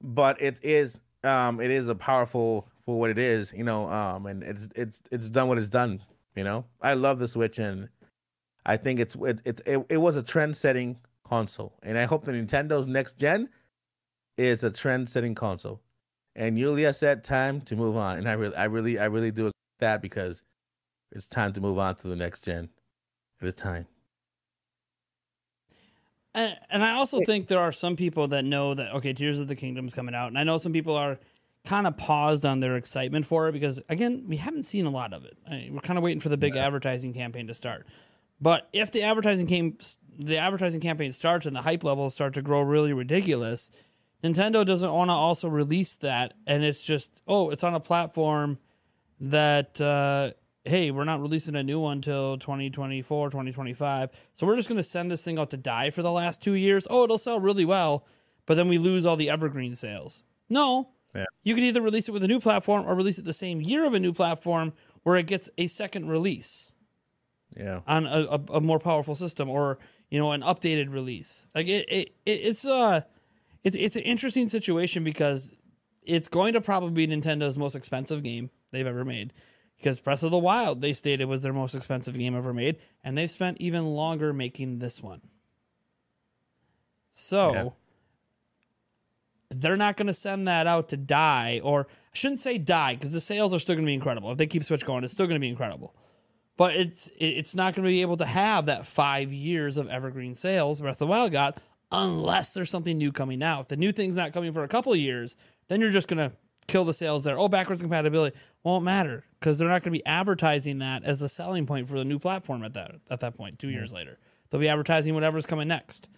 but it is um, it is a powerful for what it is, you know. Um, and it's it's it's done what it's done. You know, I love the Switch, and I think it's it it it, was a trend setting console, and I hope the Nintendo's next gen is a trend setting console. And Yulia said, "Time to move on," and I really, I really, I really do that because it's time to move on to the next gen. It is time. And, and I also think there are some people that know that okay, Tears of the Kingdom's coming out, and I know some people are kind of paused on their excitement for it because again, we haven't seen a lot of it. I mean, we're kind of waiting for the big yeah. advertising campaign to start. But if the advertising came, the advertising campaign starts and the hype levels start to grow really ridiculous, Nintendo doesn't want to also release that, and it's just oh, it's on a platform that uh, hey, we're not releasing a new one until 2024, 2025. So we're just going to send this thing out to die for the last two years. Oh, it'll sell really well, but then we lose all the evergreen sales. No. Yeah. You can either release it with a new platform or release it the same year of a new platform where it gets a second release. Yeah. On a, a, a more powerful system or, you know, an updated release. Like it, it, it it's uh it's it's an interesting situation because it's going to probably be Nintendo's most expensive game they've ever made because Breath of the Wild they stated was their most expensive game ever made, and they've spent even longer making this one. So yeah. they're not going to send that out to die, or I shouldn't say die because the sales are still going to be incredible. If they keep Switch going, it's still going to be incredible. But it's it's not going to be able to have that five years of evergreen sales Breath of the Wild got unless there's something new coming out. If the new thing's not coming for a couple years, then you're just going to kill the sales there. Oh, backwards compatibility won't matter because they're not going to be advertising that as a selling point for the new platform at that at that point. 2 mm-hmm. years later, they'll be advertising whatever's coming next.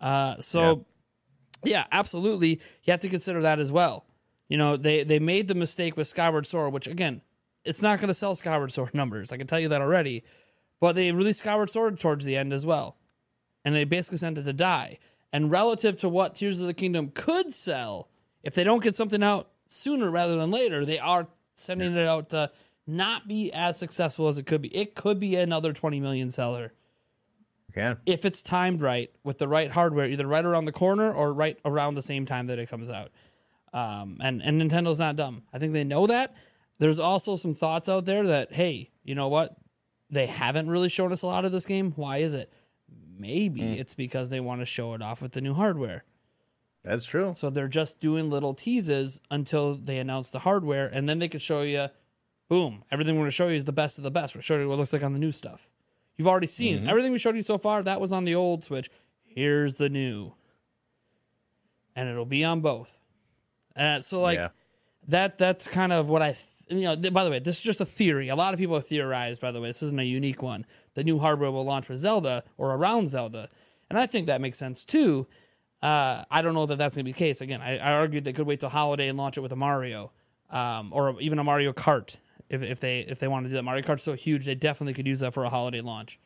Uh, so, yeah. yeah, absolutely, you have to consider that as well. You know, they they made the mistake with Skyward Sword, which again, it's not going to sell Skyward Sword (laughs) numbers. I can tell you that already. But they released Skyward Sword towards the end as well, and they basically sent it to die. And relative to what Tears of the Kingdom could sell, if they don't get something out sooner rather than later, they are sending it out to not be as successful as it could be. It could be another 20 million seller. Yeah. If it's timed right with the right hardware, either right around the corner or right around the same time that it comes out. Um, and, and Nintendo's not dumb. I think they know that. There's also some thoughts out there that, hey, you know what? They haven't really shown us a lot of this game. Why is it? Maybe mm. it's because they want to show it off with the new hardware. That's true. So they're just doing little teases until they announce the hardware, and then they can show you, boom, everything we're going to show you is the best of the best. We're showing you what it looks like on the new stuff. You've already seen mm-hmm. everything we showed you so far. That was on the old Switch. Here's the new, and it'll be on both. Uh, so like yeah. that. That's kind of what I. Th- you know. Th- by the way, this is just a theory. A lot of people have theorized. By the way, this isn't a unique one. The new hardware will launch with Zelda or around Zelda, and I think that makes sense too uh, I don't know that that's going to be the case. Again, I, I, argued they could wait till holiday and launch it with a Mario, um, or even a Mario Kart if, if they if they want to do that. Mario Kart's so huge, they definitely could use that for a holiday launch.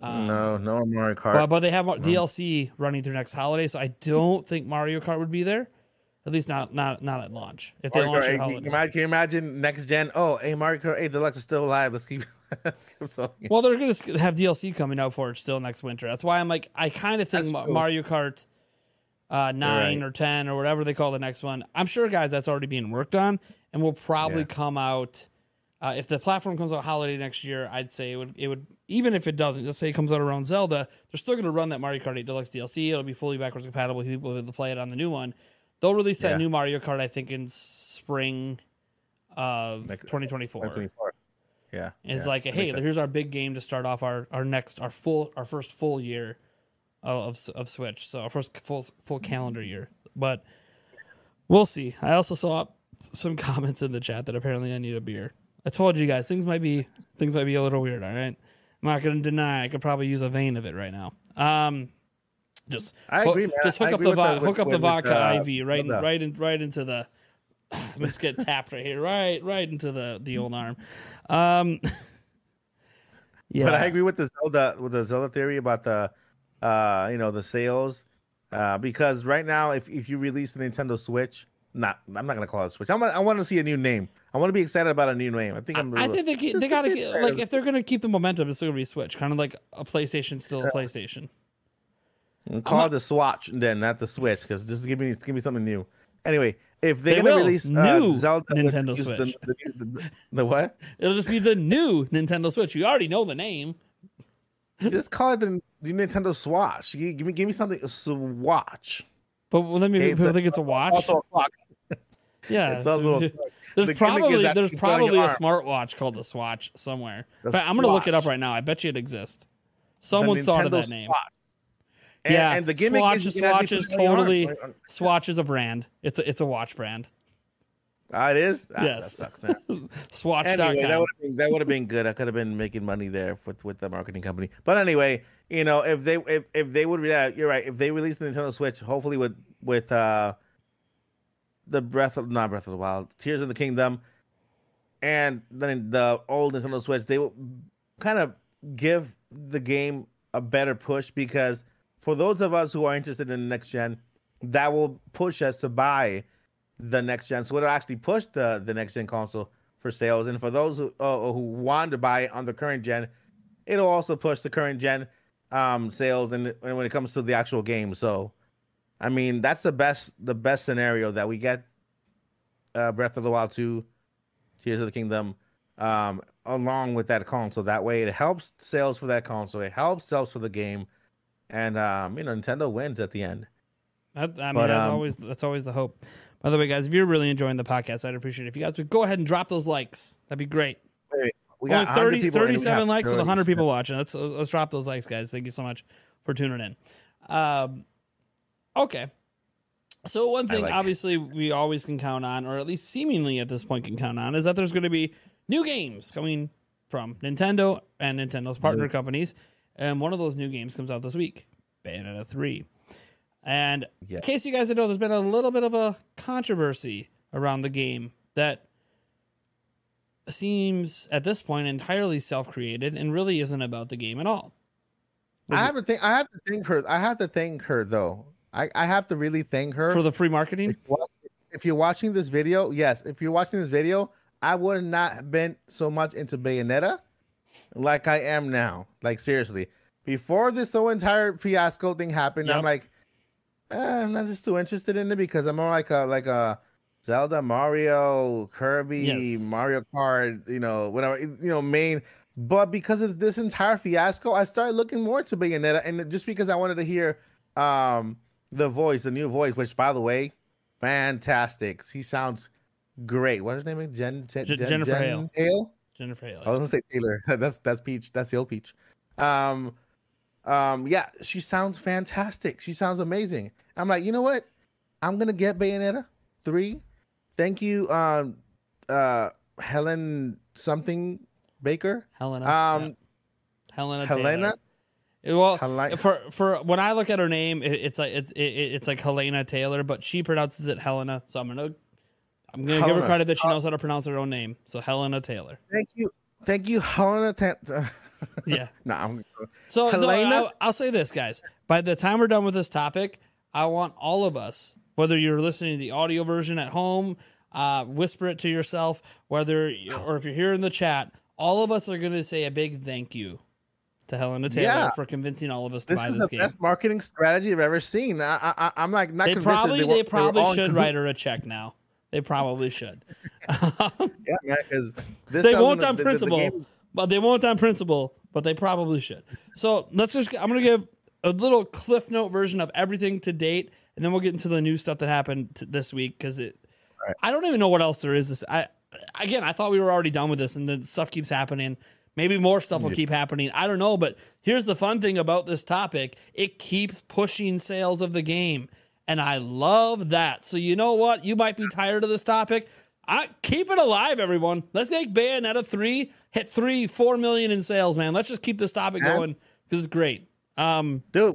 Um, no, no Mario Kart. But, but they have no. DLC running through next holiday, so I don't think Mario Kart would be there. At least not not not at launch. If they launch Kart, holiday. Can you imagine next gen? Oh, hey, Mario Kart 8 Deluxe is still alive. Let's keep. (laughs) let's keep well, they're gonna have DLC coming out for it still next winter. That's why I'm like, I kind of think Mario Kart uh, nine right. or ten or whatever they call the next one. I'm sure, guys, that's already being worked on and will probably yeah. come out. Uh, if the platform comes out holiday next year, I'd say it would. It would even if it doesn't. Let's say it comes out around Zelda, they're still going to run that Mario Kart 8 Deluxe DLC. It'll be fully backwards compatible. People will be able to play it on the new one. They'll release that yeah. new Mario Kart, I think, in spring of next, 2024. 2024. Yeah, it's yeah. like, hey, here's our big game to start off our our next our full our first full year of of Switch. So our first full full calendar year, but we'll see. I also saw some (laughs) comments in the chat that apparently I need a beer. I told you guys things might be things might be a little weird. All right, I'm not going to deny I could probably use a vein of it right now. Um, just I agree, hook, just hook up the, the hook up the vodka uh, IV right in, right in, right into the. (sighs) Let's get tapped right here, right right into the the old arm. Um, yeah, (laughs) but I agree with the Zelda with the Zelda theory about the uh, you know, the sales. Uh, because right now, if, if you release the Nintendo Switch, not I'm not gonna call it Switch. I'm gonna, I want to see a new name. I want to be excited about a new name. I think I'm. I think they, they gotta get, like if they're gonna keep the momentum, it's still gonna be Switch, kind of like a PlayStation, still a PlayStation. And call I'm it the Swatch, then not the Switch, because just give me give me something new. Anyway, if they're they gonna release uh, new Zelda Nintendo Switch, the, the, the, the, what? (laughs) It'll just be the new Nintendo Switch. You already know the name. Just call it the, the Nintendo Swatch. Give me, give me something a Swatch. But well, let me okay, people think it's a watch. Also a clock. (laughs) Yeah, it's also a, (laughs) there's the probably there's probably a smartwatch called the Swatch somewhere. In fact, I'm gonna look it up right now. I bet you it exists. Someone thought of that name. And, yeah, and the gimmick Swatch, is Swatch is put it on your arm. totally uh, Swatch is a brand. It's a it's a watch brand. Ah, it is. Ah, Yes. that sucks. Now. (laughs) Swatch. Anyway, that would have been, that would have been good. I could have been making money there with with the marketing company. But anyway, you know, if they if, if they would, yeah, you're right. If they release the Nintendo Switch, hopefully with with uh the Breath of not Breath of the Wild, Tears of the Kingdom, and then the old Nintendo Switch, they will kind of give the game a better push because for those of us who are interested in the next gen, that will push us to buy the next gen. So it'll actually push the the next gen console for sales. And for those who uh, who want to buy it on the current gen, it'll also push the current gen um, sales and, and when it comes to the actual game. So, I mean, that's the best the best scenario that we get uh, Breath of the Wild two, Tears of the Kingdom, um, along with that console. That way, it helps sales for that console. It helps sales for the game, and um, you know, Nintendo wins at the end. That, I mean, But, that's um, always that's always the hope. By the way, guys, if you're really enjoying the podcast, I'd appreciate it if you guys would go ahead and drop those likes. That'd be great. We Only 100 30, people, and we 37 likes with 100 people watching. Let's let's drop those likes, guys. Thank you so much for tuning in. Um, okay. So one thing, like- obviously, we always can count on, or at least seemingly at this point can count on, is that there's going to be new games coming from Nintendo and Nintendo's partner companies, and one of those new games comes out this week, Bayonetta three. And Yeah. in case you guys didn't know, there's been a little bit of a controversy around the game that seems at this point entirely self-created and really isn't about the game at all. I have to think. I have to thank her. I have to thank her though. I, I have to really thank her For the free marketing, if you're watching this video, yes, if you're watching this video, I would not have been so much into Bayonetta like I am now. Like seriously, before this whole entire fiasco thing happened, Yep. I'm like, eh, I'm not just too interested in it because I'm more like a like a Zelda, Mario, Kirby, Yes. Mario Kart, you know, whatever, you know, main. But because of this entire fiasco, I started looking more to Bayonetta, and just because I wanted to hear um the voice, the new voice, which by the way, fantastic. He sounds great. What's her name? again? Jen, Jen, Je- Jen- Jennifer Jen Hale. Hale? Jennifer Hale. I was gonna say Taylor. (laughs) that's that's Peach. That's the old Peach. Um, um, yeah, she sounds fantastic. She sounds amazing. I'm like, you know what? I'm gonna get Bayonetta three. Thank you, um, uh, Helen something Baker. Helena. Um, yeah. Helena. Helena. Taylor. Well, for for when I look at her name, it, it's like it's it, it's like Helena Taylor, but she pronounces it Helena. So I'm gonna I'm gonna give her credit that she knows how to pronounce her own name. So Helena Taylor. Thank you, thank you, Helena. Ta- (laughs) (laughs) Yeah. (laughs) no, I'm. So, so I'll, I'll say this, guys. By the time we're done with this topic, I want all of us, whether you're listening to the audio version at home, uh, whisper it to yourself, whether or if you're here in the chat, all of us are going to say a big thank you to Helena Taylor Yeah. for convincing all of us to This buy is this is the game. best marketing strategy I've ever seen. I, I, I- I'm like not They probably they, they, were- probably in should write her a check now. They probably should. (laughs) Yeah, because they won't on principle, but they won't on principle, but they probably should. So let's just. I'm gonna give a little cliff note version of everything to date, and then we'll get into the new stuff that happened t- this week because it. I don't even know what else there is. This I again, I thought we were already done with this, and then stuff keeps happening. Maybe more stuff will keep happening. I don't know, but here's the fun thing about this topic: it keeps pushing sales of the game, and I love that. So you know what? You might be tired of this topic. I keep it alive, everyone. Let's make Bayonetta three hit three, four million in sales, man. Let's just keep this topic Yeah. going because it's great. Um, Dude,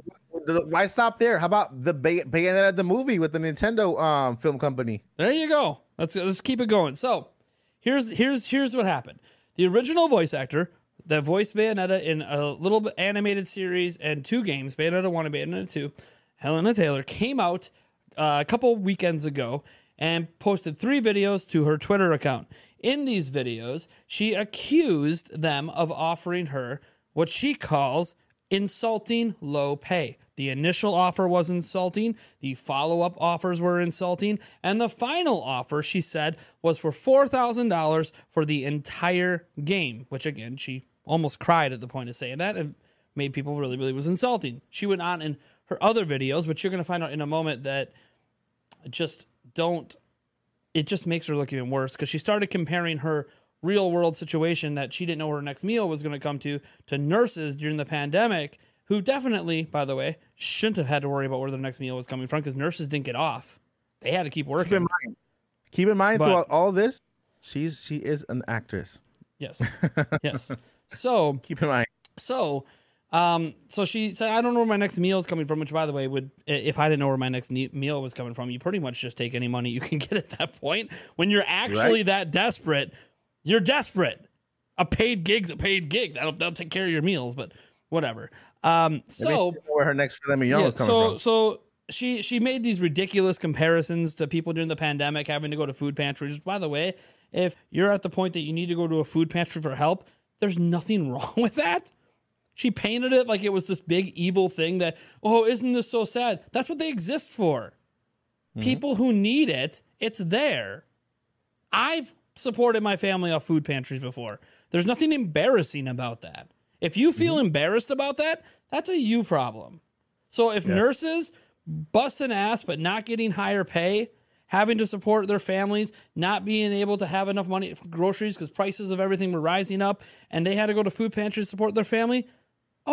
why stop there? How about the Bay- Bayonetta the movie with the Nintendo um film company? There you go. Let's let's keep it going. So here's here's here's what happened. The original voice actor that voiced Bayonetta in a little animated series and two games, Bayonetta one and Bayonetta two, Helena Taylor came out uh, a couple weekends ago and posted three videos to her Twitter account. In these videos, she accused them of offering her what she calls insulting low pay. The initial offer was insulting, the follow up offers were insulting, and the final offer, she said, was for $4,000 for the entire game, which again, she almost cried at the point of saying that made people really really was insulting. She went on in her other videos, which you're going to find out in a moment that just don't it just makes her look even worse because she started comparing her real world situation that she didn't know her next meal was going to come to to nurses during the pandemic who definitely, by the way, shouldn't have had to worry about where their next meal was coming from because nurses didn't get off. They had to keep working Keep in mind, keep in mind But- throughout all this, she's she is an actress. Yes. (laughs) yes. So Keep in mind. So, um, so she said, "I don't know where my next meal is coming from." Which, by the way, would if I didn't know where my next ne- meal was coming from, you pretty much just take any money you (laughs) can get at that point. When you're actually Right. that desperate, you're desperate. A paid gig's a paid gig. That'll that'll take care of your meals, but whatever. Um, so where her next filet mignon yeah, is coming so from. so she she made these ridiculous comparisons to people during the pandemic having to go to food pantries. By the way, if you're at the point that you need to go to a food pantry for help, there's nothing (laughs) wrong with that. She painted it like it was this big evil thing that, oh, isn't this so sad? That's what they exist for. Mm-hmm. People who need it, it's there. I've supported my family off food pantries before. There's nothing embarrassing about that. If you feel mm-hmm. embarrassed about that, that's a you problem. So if nurses busting ass but not getting higher pay, having to support their families, not being able to have enough money for groceries because prices of everything were rising up, and they had to go to food pantries to support their family,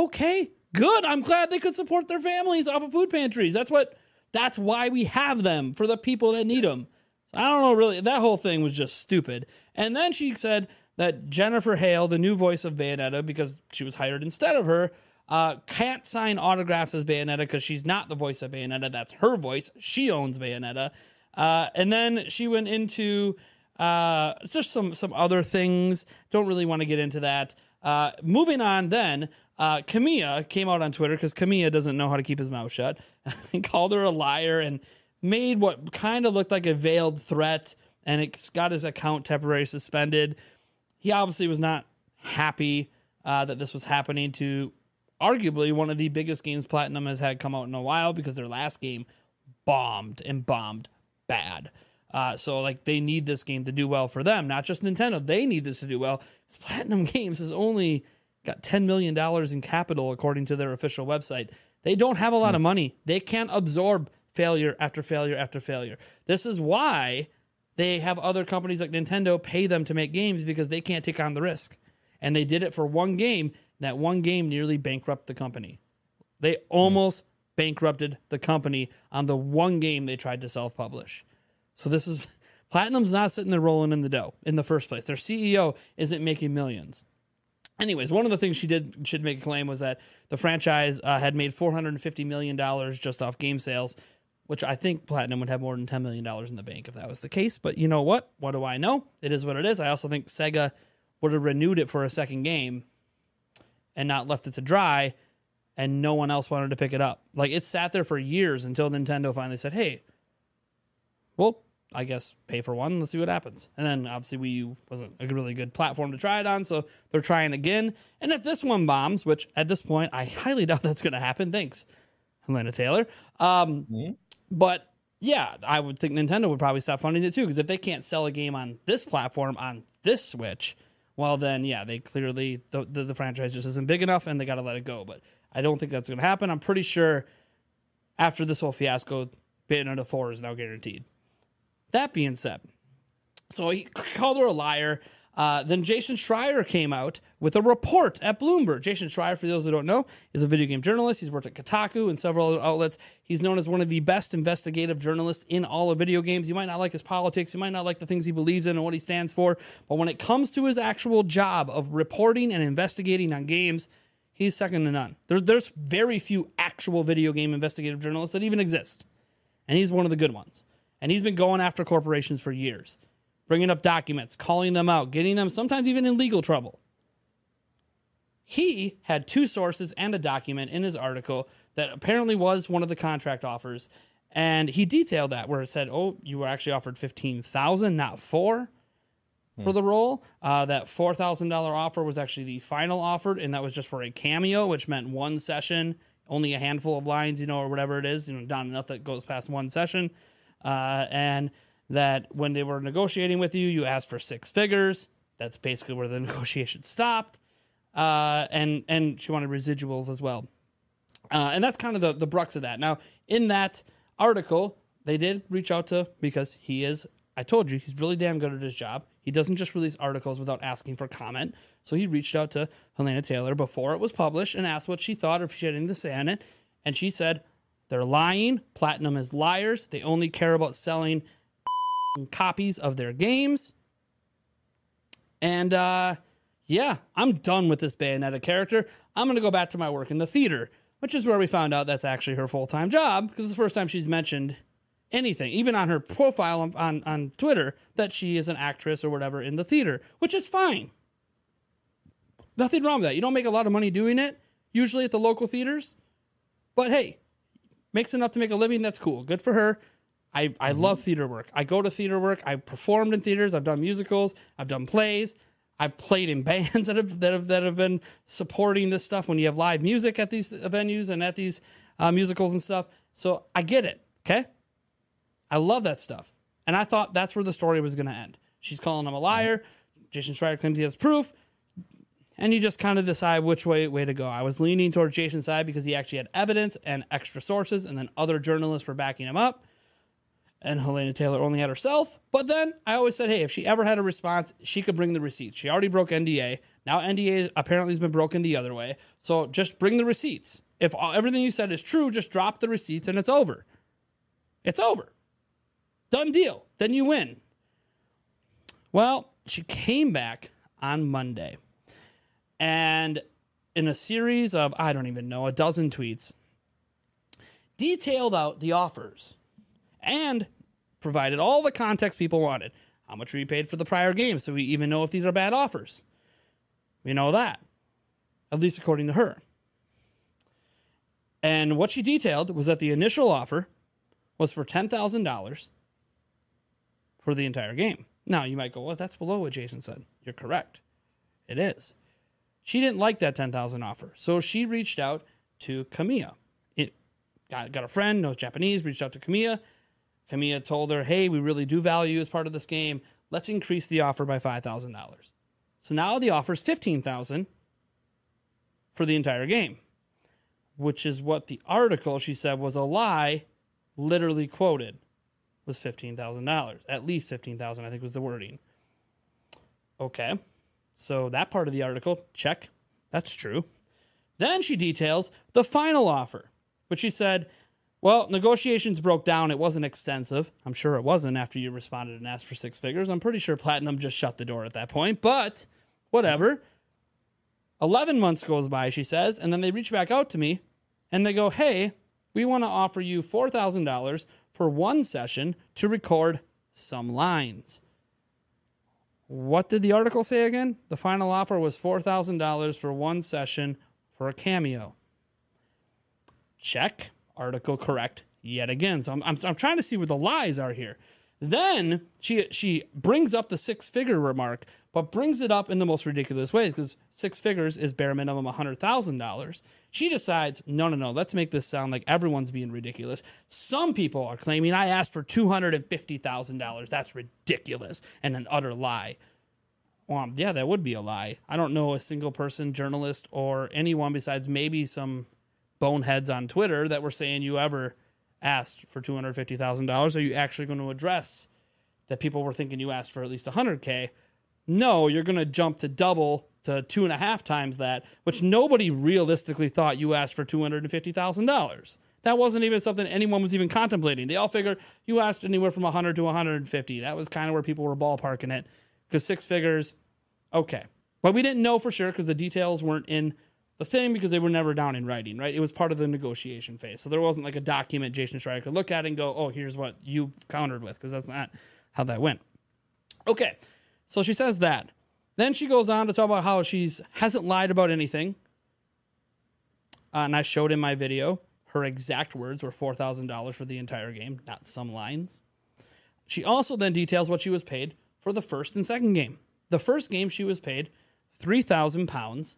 okay, good. I'm glad they could support their families off of food pantries. That's what. That's why we have them for the people that need them. I don't know, really. That whole thing was just stupid. And then she said that Jennifer Hale, the new voice of Bayonetta, because she was hired instead of her, uh, can't sign autographs as Bayonetta because she's not the voice of Bayonetta. That's her voice. She owns Bayonetta. Uh, and then she went into uh, just some some other things. Don't really want to get into that. Uh, moving on, then uh, Kamiya came out on Twitter because Kamiya doesn't know how to keep his mouth shut. (laughs) and called her a liar and made what kind of looked like a veiled threat, and it got his account temporarily suspended. He obviously was not happy uh, that this was happening to arguably one of the biggest games Platinum has had come out in a while because their last game bombed and bombed bad. Uh, so like they need this game to do well for them, not just Nintendo. They need this to do well. Platinum (laughs) Games is only got ten million dollars in capital according to their official website. They don't have a lot of money. They can't absorb failure after failure after failure. This is why they have other companies like Nintendo pay them to make games because they can't take on the risk. And they did it for one game. That one game nearly bankrupted the company. They almost bankrupted the company on the one game they tried to self publish. So this is (laughs) Platinum's not sitting there rolling in the dough in the first place. Their CEO isn't making millions. Anyways, one of the things she did should make a claim was that the franchise uh, had made 450 million dollars just off game sales, which I think Platinum would have more than 10 million dollars in the bank if that was the case. But you know what? What do I know? It is what it is. I also think Sega would have renewed it for a second game and not left it to dry and no one else wanted to pick it up. Like it sat there for years until Nintendo finally said, "Hey, well, I guess pay for one. Let's see what happens." And then obviously Wii U wasn't a really good platform to try it on, so they're trying again. And if this one bombs, which at this point I (laughs) highly doubt that's going to happen, thanks, Helena Taylor. Um, But yeah, I would think Nintendo would probably stop funding it too, because if they can't sell a game on this platform on this Switch, well then yeah, they clearly the the, the franchise just isn't big enough, and they got to let it go. But I don't think that's going to happen. I'm pretty sure after this whole fiasco, Bayonetta 4 is now guaranteed. That being said, so he called her a liar. Uh, then Jason Schreier came out with a report at Bloomberg. Jason Schreier, for those who don't know, is a video game journalist. He's worked at Kotaku and several other outlets. He's known as one of the best investigative journalists in all of video games. You might not like his politics, you might not like the things he believes in and what he stands for, but when it comes to his actual job of reporting and investigating on games, he's second to none. There's there's very few actual video game investigative journalists that even exist, and he's one of the good ones. And he's been going after corporations for years, bringing up documents, calling them out, getting them sometimes even in legal trouble. He had two sources and a document in his article that apparently was one of the contract offers, and he detailed that where it said, "Oh, you were actually offered fifteen thousand, not four for the role. Uh, that four thousand dollar offer was actually the final offer, and that was just for a cameo, which meant one session, only a handful of lines, you know, or whatever it is, you know, not enough that goes past one session. Uh, and that when they were negotiating with you, you asked for six figures. That's basically where the (laughs) negotiation stopped. Uh, and and she wanted residuals as well. Uh, and that's kind of the, the brux of that. Now, in that article, they did reach out to because he is, I told you, he's really damn good at his job. He doesn't just release articles without asking for comment. So he reached out to Helena Taylor before it was published and asked what she thought or if she had anything to say on it. And she said, they're lying. Platinum is liars. They only care about selling (laughs) copies of their games. And uh, yeah, I'm done with this Bayonetta character. I'm going to go back to my work in the theater, which is where we found out that's actually her full time job because it's the first time she's mentioned anything, even on her profile on, on, on Twitter, that she is an actress or whatever in the theater, which is fine. Nothing wrong with that. You don't make a lot of money doing it, usually at the local theaters. But hey, makes enough to make a living. That's cool. Good for her. I, I mm-hmm. love theater work. I go to theater work. I performed in theaters. I've done musicals. I've done plays. I've played in (laughs) bands that have that have that have been supporting this stuff when you have live music at these venues and at these uh, musicals and stuff. So I get it. Okay, I love that stuff, and I thought that's where the story was going to end. She's calling him a liar. Jason Schreier claims he has proof, and you just kind of decide which way way to go. I was leaning towards Jason's side because he actually had evidence and extra sources, and then other journalists were backing him up and Helena Taylor only had herself. But then I always said, hey, if she ever had a response, she could bring the receipts. She already broke NDA. Now NDA apparently has been broken the other way. So just bring the receipts. If everything you said is true, just drop the receipts and it's over. It's over. Done deal. Then you win. Well, she came back on Monday. And in a series of, I don't even know, a dozen tweets, detailed out the offers and provided all the context people wanted. How much we paid for the prior games, so we even know if these are bad offers. We know that, at least according to her. And what she detailed was that the initial offer was for $10,000 for the entire game. Now, you might go, well, that's below what Jason said. You're correct. It is. She didn't like that 10,000 offer. So she reached out to Kamiya. It got, got a friend, knows Japanese, reached out to Kamiya Kamiya told her, hey, we really do value you as part of this game. Let's increase the offer by $5,000. So now the offer is $15,000 for the entire game, which is what the article she said was a lie, literally quoted was $15,000. At least 15000 I think was the wording. Okay. So that part of the article, check. That's true. Then she details the final offer, which she said well, negotiations broke down. It wasn't extensive. I'm sure it wasn't after you responded and asked for six figures. I'm pretty sure Platinum just shut the door at that point, but whatever. 11 months goes by, she says, and then they reach back out to me and they go, Hey, we want to offer you $4,000 for one session to record some lines. What did the article say again? The final offer was $4,000 for one session for a cameo. Check article correct yet again. So I'm, I'm, I'm trying to see where the lies are here. Then she she brings up the six figure remark, but brings it up in the most ridiculous ways because six figures is bare minimum hundred thousand dollars. She decides, no, no, no, let's make this sound like everyone's being ridiculous. Some people are claiming I asked for two hundred and fifty thousand dollars. That's ridiculous and an utter lie. Well, yeah, that would be a lie. I don't know a single person, journalist, or anyone besides maybe some boneheads on Twitter that were saying you ever asked for two hundred fifty thousand dollars. Are you actually going to address that people were thinking you asked for at least hundred k? No, you're going to jump to double to two and a half times that, which nobody realistically thought you asked for two hundred and fifty thousand dollars. That wasn't even something anyone was even contemplating. They all figured you asked anywhere from 100 to 150. That was kind of where people were ballparking it because six figures, okay. But we didn't know for sure because the details weren't in the thing because they were never down in writing, right? It was part of the negotiation phase. So there wasn't like a document Jason Schreier could look at and go, oh, here's what you countered with, because that's not how that went. Okay, so she says that. Then she goes on to talk about how she's hasn't lied about anything. Uh, and I showed in my video her exact words were $4,000 for the entire game, not some lines. She also then details what she was paid for the first and second game. The first game she was paid 3,000 pounds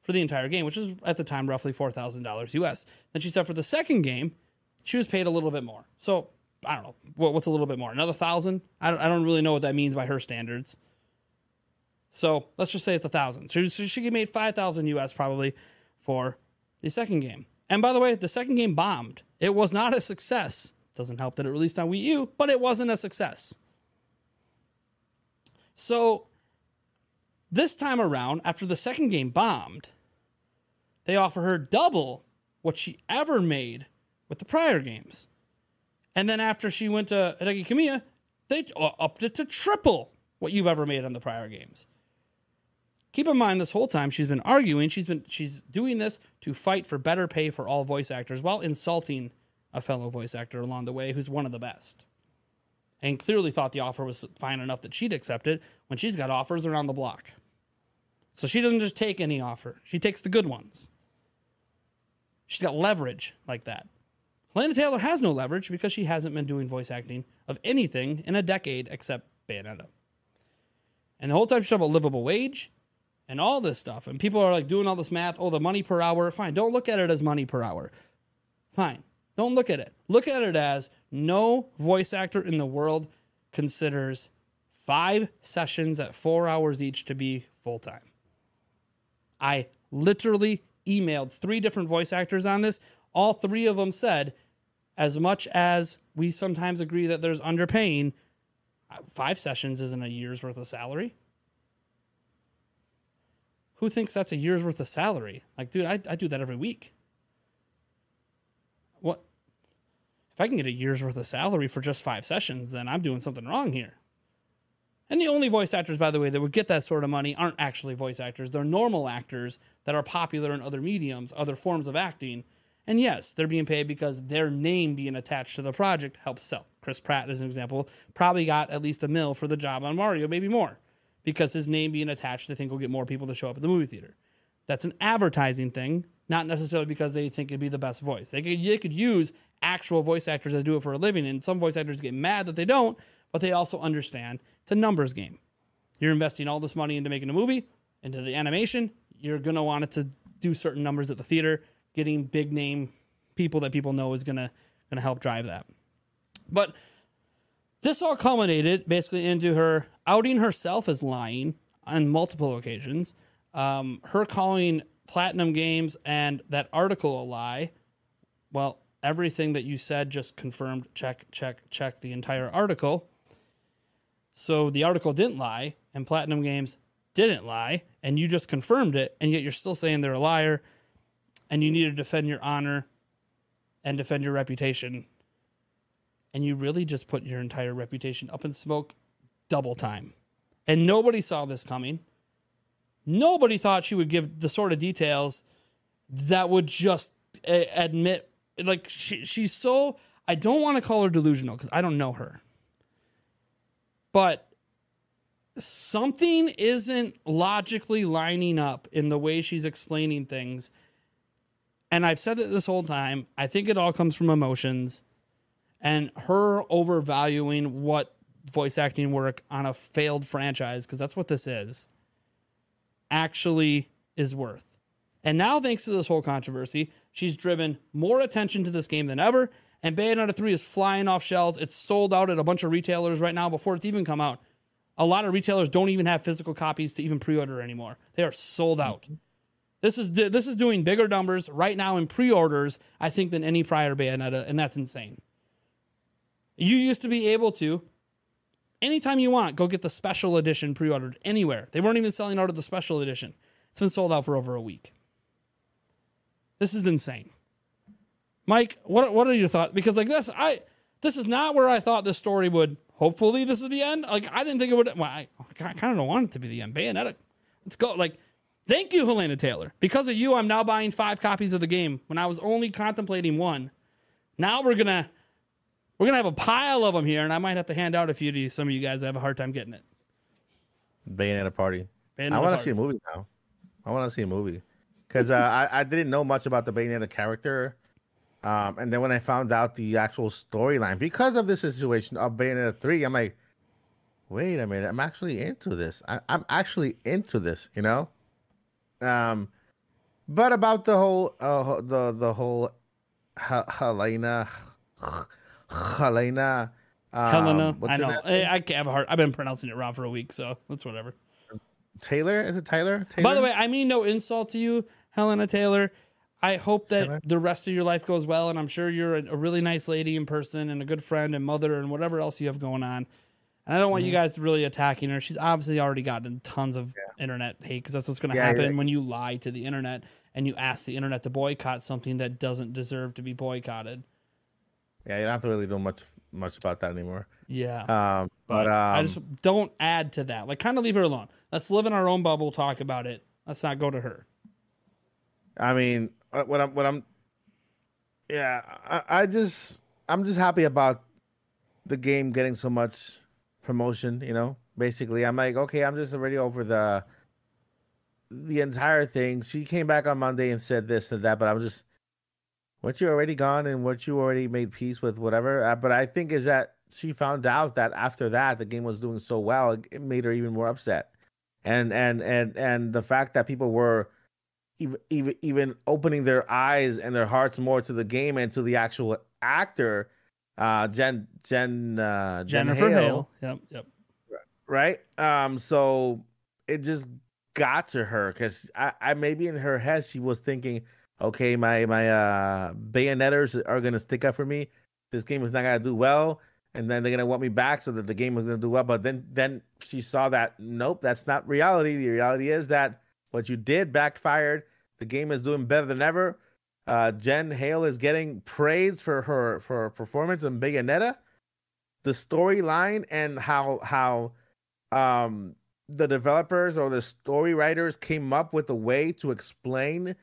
for the entire game, which is at the time roughly $4,000 US. Then she said for the second game, she was paid a little bit more. So I don't know. what's a little bit more? Another thousand? I don't, I don't really know what that means by her standards. So let's just say it's a thousand. So she made 5,000 US probably for the second game. And by the way, the second game bombed. It was not a success. Doesn't help that it released on Wii U, but it wasn't a success. So this time around, after the second game bombed, they offer her double what she ever made with the prior games. And then after she went to Hideki Kamiya, they uh, upped it to triple what you've ever made on the prior games. Keep in mind this whole time she's been arguing, she's been she's doing this to fight for better pay for all voice actors while insulting a fellow voice actor along the way who's one of the best. And clearly thought the offer was fine enough that she'd accept it when she's got offers around the block. So she doesn't just take any offer, she takes the good ones. She's got leverage like that. Hellena Taylor has no leverage because she hasn't been doing voice acting of anything in a decade except Bayonetta. And the whole time she's talking about livable wage and all this stuff. And people are like doing all this math. Oh, the money per hour. Fine. Don't look at it as money per hour. Fine. Don't look at it. Look at it as no voice actor in the world considers five sessions at four hours each to be full time. I literally emailed three different voice actors on this. All three of them said, as much as we sometimes agree that there's underpaying, five sessions isn't a year's worth of salary. Who thinks that's a year's worth of salary? Like, dude, I, I do that every week. What? If I can get a year's worth of salary for just five sessions, then I'm doing something wrong here. And the only voice actors, by the way, that would get that sort of money aren't actually voice actors. They're normal actors that are popular in other mediums, other forms of acting. And yes, they're being paid because their name being attached to the project helps sell. Chris Pratt, as an example, probably got at least a mill for the job on Mario, maybe more, because his name being attached, they think will get more people to show up at the movie theater. That's an advertising thing, not necessarily because they think it'd be the best voice. They could, they could use actual voice actors that do it for a living, and some voice actors get mad that they don't, but they also understand it's a numbers game. You're investing all this money into making a movie, into the animation. You're going to want it to do certain numbers at the theater. Getting big name people that people know is going to going to help drive that. But this all culminated basically into her outing herself as lying on multiple occasions. Um, her calling Platinum Games and that article a lie. Well, everything that you said just confirmed check, check, check the entire article. So the article didn't lie, and Platinum Games didn't lie, and you just confirmed it, and yet you're still saying they're a liar, and you need to defend your honor and defend your reputation. And you really just put your entire reputation up in smoke double time. And nobody saw this coming. Nobody thought she would give the sort of details that would just uh, admit, like, she, she's so. I don't want to call her delusional because I don't know her but something isn't logically lining up in the way she's explaining things. And I've said it this whole time. I think it all comes from emotions and her overvaluing what voice acting work on a failed franchise, because that's what this is, actually is worth. And now, thanks to this whole controversy, she's driven more attention to this game than ever. And Bayonetta 3 is flying off shelves. It's sold out at a bunch of retailers right now before it's even come out. A lot of retailers don't even have physical copies to even pre-order anymore. They are sold out. Mm-hmm. This is this is doing bigger numbers right now in pre-orders, I think, than any prior Bayonetta, and that's insane. You used to be able to, anytime you want, go get the special edition pre-ordered anywhere. They weren't even selling out of the special edition. It's been sold out for over a week. This is insane. Mike, what what are your thoughts? Because like this, I this is not where I thought this story would. Hopefully, this is the end. Like I didn't think it would. Well, I, I kind of don't want it to be the end. Bayonetta, let's go. Like, thank you, Hellena Taylor. Because of you, I'm now buying five copies of the game when I was only contemplating one. Now we're gonna we're gonna have a pile of them here, and I might have to hand out a few to some of you guys that have a hard time getting it. Bayonetta party. Bayonetta I want to see a movie now. I want to see a movie because uh, I I didn't know much about the Bayonetta character um, and then when I found out the actual storyline because of this situation of Bayonetta 3, I'm like, wait a minute, I'm actually into this. I, am actually into this, you know? Um, but about the whole, uh, the, the whole Hellena, Hellena, um, Hellena, I know. I, I have a hard. I've been pronouncing it wrong for a week, so that's whatever. Taylor, is it Tyler? Taylor? By the way, I mean no insult to you, Hellena Taylor. I hope that the rest of your life goes well, and I'm sure you're a, a, really nice lady in person and a good friend and mother and whatever else you have going on. And I don't want you Mm-hmm. guys really attacking her. She's obviously already gotten tons of internet hate because that's what's going to Yeah, happen yeah. when you lie to the internet and you ask the internet to boycott something that doesn't deserve to be boycotted. Yeah, you don't have to really do much much about that anymore. Yeah. Um, but but um, I just don't add to that. Like, kind of leave her alone. Let's live in our own bubble, talk about it. Let's not go to her. I mean, what I'm, what I'm, yeah, I, I just, I'm just happy about the game getting so much promotion. You know, basically, I'm like, okay, I'm just already over the, the entire thing. She came back on Monday and said this and that, but I'm just, weren't you already gone and weren't you already made peace with whatever? Uh, but I think is that she found out that after that the game was doing so well, it, made her even more upset, and and and and the fact that people were even even even opening their eyes and their hearts more to the game and to the actual actor, uh, Jen Jen uh, Jen Jennifer Hale, Hale. Yep. Yep. right? Um, so it just got to her because I, I maybe in her head she was thinking, okay, my my uh bayonetters are gonna stick up for me. This game is not gonna do well, and then they're gonna want me back so that the game is gonna do well. But then then she saw that nope, that's not reality. The reality is that what you did backfired. The game is doing better than ever. Uh, Jen Hale is getting praise for her for her performance in Bayonetta. The storyline and how how um the developers or the story writers came up with a way to explain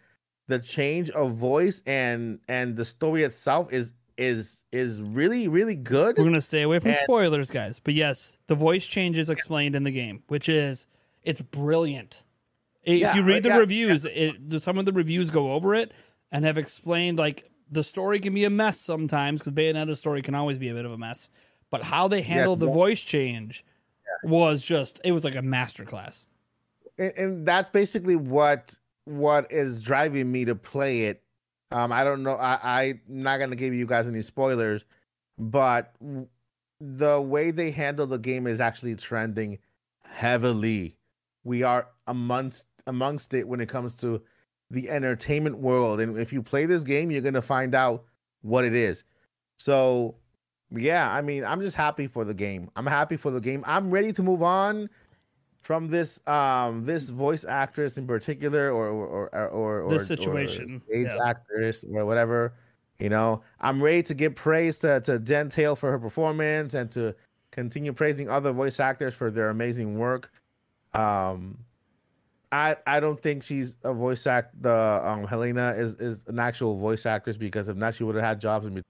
the change of voice and and the story itself is is is really really good We're gonna stay away from And- spoilers, guys. But yes, the voice change is explained in the game, which is it's brilliant. If Yeah, you read uh, the yeah, reviews, it the- some of the reviews go over it and have explained like the story can be a mess sometimes because Bayonetta's story can always be a bit of a mess. But how they handled the yeah. voice change was just it was like a masterclass. and, and that's basically what what is driving me to play it. Um i don't know i i'm not gonna give you guys any spoilers but the way they handle the game is actually trending heavily. We are amongst amongst it when it comes to the entertainment world and if you play this game you're gonna find out what it is. So yeah i mean i'm just happy for the game. I'm happy for the game. I'm ready to move on from this um this voice actress in particular or or or or, or This or situation, stage yeah. actress or whatever you know i'm ready to give praise to, to jen tail for her performance and to continue praising other voice actors for their amazing work um I, I don't think she's a voice act. The um Hellena is, is an actual voice actress because if not, she would have had jobs. In Yeah,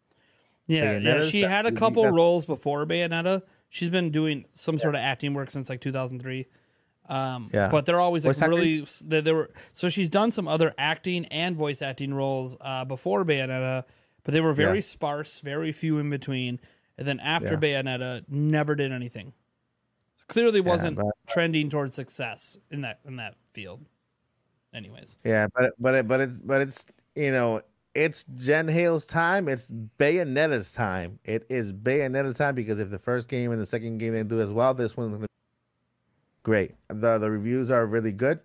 yeah. Bayonetta's She had a couple roles before Bayonetta. She's been doing some sort of acting work since like 2003. Um, Yeah. but they're always like Voice really. They, they were so she's done some other acting and voice acting roles uh, before Bayonetta, but they were very Yeah. sparse, very few in between. And then after Yeah. Bayonetta, never did anything. Clearly, wasn't but- trending towards success in that in that field. Anyways, Yeah, but but it, but it's but it's you know it's Jen Hale's time. It's Bayonetta's time. It is Bayonetta's time because if the first game and the second game didn't do as well, this one's gonna be great. The the reviews are really good.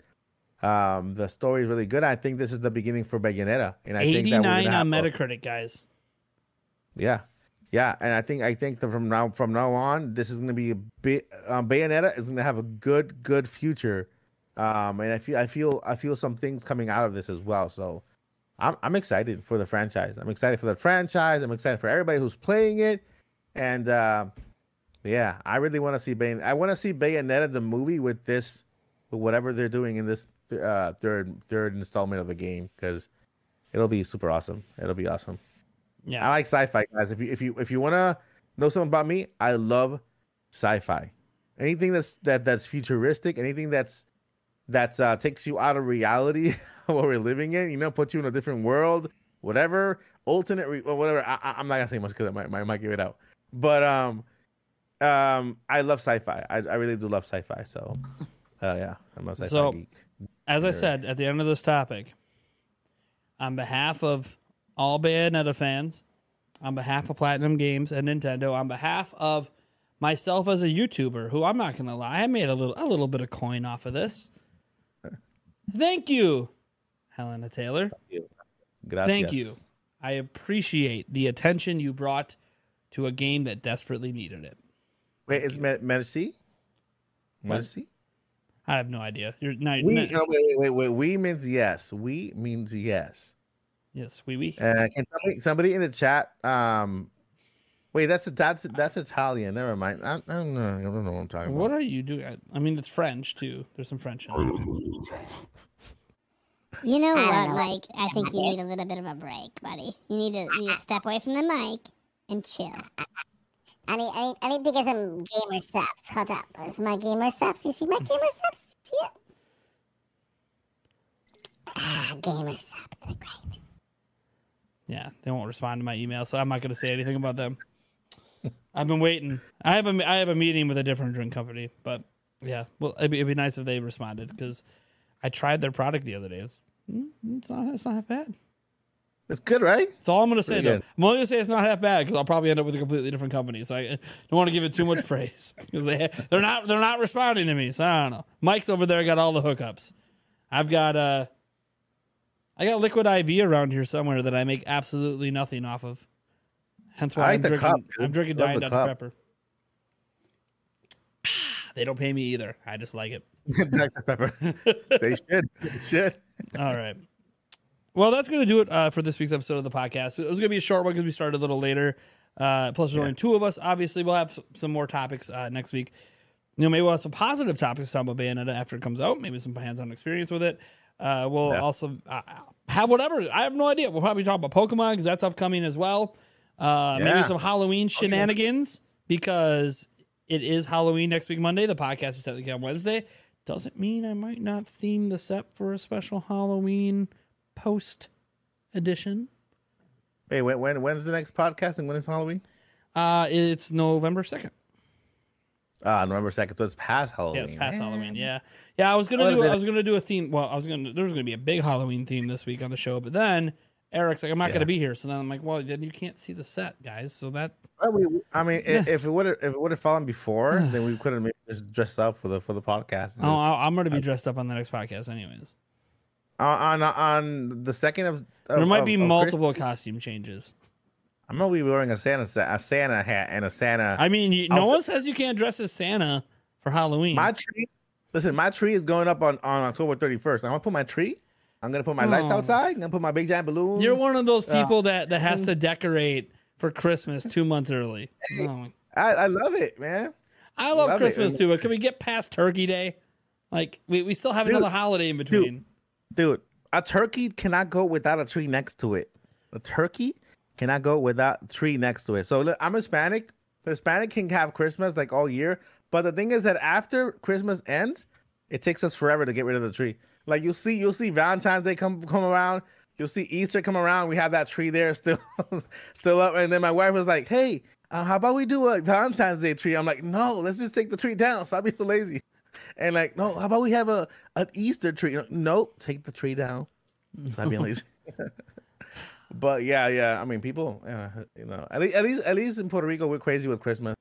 Um, the story is really good. I think this is the beginning for Bayonetta, and I think eighty that we're on Metacritic, guys. Yeah, yeah, and I think I think that from now from now on, this is going to be a bit. Um, Bayonetta is going to have a good good future, um, and I feel I feel I feel some things coming out of this as well. So, I'm I'm excited for the franchise. I'm excited for the franchise. I'm excited for everybody who's playing it, and uh, yeah, I really want to see Bay. I want to see Bayonetta the movie with this, with whatever they're doing in this uh, third third installment of the game because it'll be super awesome. It'll be awesome. Yeah, I like sci-fi, guys. If you if you if you wanna know something about me, I love sci-fi. Anything that's that that's futuristic, anything that's that uh, takes you out of reality (laughs) what we're living in, you know, puts you in a different world, whatever, alternate, re- or whatever. I, I- I'm not gonna say much because I might, might might give it out, but um, um, I love sci-fi. I, I really do love sci-fi. So, uh, yeah, I'm a sci-fi So- geek. As I said at the end of this topic, on behalf of all Bayonetta fans, on behalf of Platinum Games and Nintendo, on behalf of myself as a YouTuber, who I'm not gonna lie, I made a little a little bit of coin off of this. Thank you, Hellena Taylor. Gracias. Thank you. I appreciate the attention you brought to a game that desperately needed it. Wait, is Me- Merci? Merci? I have no idea. You're not. We, not- no, wait, wait, wait, wait. We means yes. We means yes. yes, we we. Uh, can somebody, somebody in the chat? Um, wait, that's that's that's Italian. Never mind. I, I don't know. I don't know what I'm talking What about. What are you doing? I- I mean, it's French too. There's some French in it. You know I what, know. Mike? I think you need a little bit of a break, buddy. You need to, you need to step away from the mic and chill. I need, I need, I need to get some gamer steps. Hold up. Where's my gamer steps? You see my gamer steps? See it? Ah, gamer steps. They're great. Yeah, they won't respond to my email, so I'm not going to say anything about them. I've been waiting. I have a I have a meeting with a different drink company, but yeah, well, it'd be, it'd be nice if they responded because I tried their product the other day. It's, mm, it's not it's not half bad. It's good, right? That's all I'm going to say. Pretty Though. good. I'm only going to say it's not half bad because I'll probably end up with a completely different company. So I don't want to give it too much (laughs) praise because they they're not they're not responding to me. So I don't know. Mike's over there got all the hookups. I've got uh, I got liquid IV around here somewhere that I make absolutely nothing off of. Hence why I I'm, the drinking. cup. I'm drinking Diet Dr cup. Pepper. (sighs) They don't pay me either. I just like it. (laughs) Dr. Pepper. (laughs) they should. They should. All right. Well, that's going to do it uh, for this week's episode of the podcast. It was going to be a short one because we started a little later. Uh, plus, there's only two of us. Obviously, we'll have some more topics uh, next week. You know, maybe we'll have some positive topics to talk about Bayonetta after it comes out. Maybe some hands-on experience with it. Uh, we'll Yeah. also uh, have whatever. I have no idea. We'll probably talk about Pokemon because that's upcoming as well. Uh, Maybe some Halloween shenanigans because it is Halloween next week, Monday. The podcast is technically on Wednesday. Doesn't mean I might not theme the set for a special Halloween post edition. Hey, when, when when's the next podcast and when is Halloween? Uh, it's November second. Ah, November second. So it's past Halloween. Yeah, it's past man. Halloween. Yeah, yeah. I was gonna do. I was gonna do a theme. Well, I was gonna. There was gonna be a big Halloween theme this week on the show, but then Eric's like, "I'm not Yeah. gonna be here." So then I'm like, "Well, then you can't see the set, guys." So that I mean, I mean, i- if it would have if it would have fallen before, (sighs) then we could have maybe just dressed up for the for the podcast. and oh, just- I- I'm gonna be dressed up on the next podcast, anyways. on on on the second of, of There might of- be of Christ- multiple costume changes. I'm gonna be wearing a Santa sa- a Santa hat and a Santa. I mean, you, no one says you can't dress as Santa for Halloween. my tree. Listen, my tree is going up on on October 31st. I'm gonna put my tree. I'm gonna put my lights Oh. outside. I'm gonna put my big giant balloon. You're one of those uh, people that that has mm. to decorate for Christmas two months early. (laughs) Oh. I, I love it, man. I love, Love it. Christmas too, but can we get past Turkey Day? Like we, we still have Dude, another holiday in between. Dude, a turkey cannot go without a tree next to it. A turkey cannot go without a tree next to it. So look, I'm Hispanic. The Hispanic can have Christmas like all year, but the thing is that after Christmas ends, it takes us forever to get rid of the tree. Like you'll see, you'll see Valentine's Day come come around. You'll see Easter come around. We have that tree there still, (laughs) still up. And then my wife was like, "Hey, uh, how about we do a Valentine's Day tree?" I'm like, "No, let's just take the tree down." Stop being so lazy. (laughs) And like, no, how about we have a an Easter tree? No, take the tree down. Stop being lazy. (laughs) but yeah, yeah. I mean, people, uh, you know, at least, at least in Puerto Rico, we're crazy with Christmas,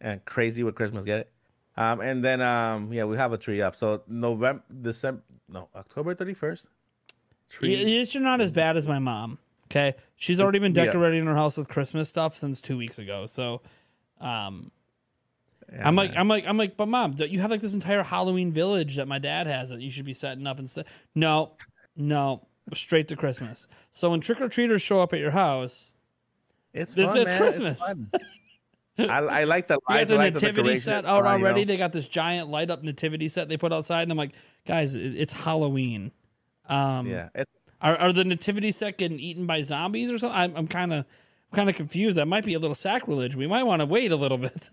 and crazy with Christmas. Get it? Um, and then um, yeah, we have a tree up. So November, December, no, October thirty first. Y- Yes, you're not as bad as my mom. Okay, she's already been Yeah. decorating her house with Christmas stuff since two weeks ago. So, um, I'm like, I'm like, I'm like, but mom, you have like this entire Halloween village that my dad has that you should be setting up and stuff. No, no, straight to Christmas. So when trick or treaters show up at your house, it's it's, fun, it's man. Christmas. fun. (laughs) I, I like the (laughs) got the like the nativity decorations, set out you already. know. They got this giant light up nativity set they put outside, and I'm like, guys, it's Halloween. Um, Yeah, Are, are the nativity set getting eaten by zombies or something? I'm, I'm kind of kind of confused. That might be a little sacrilege. We might want to wait a little bit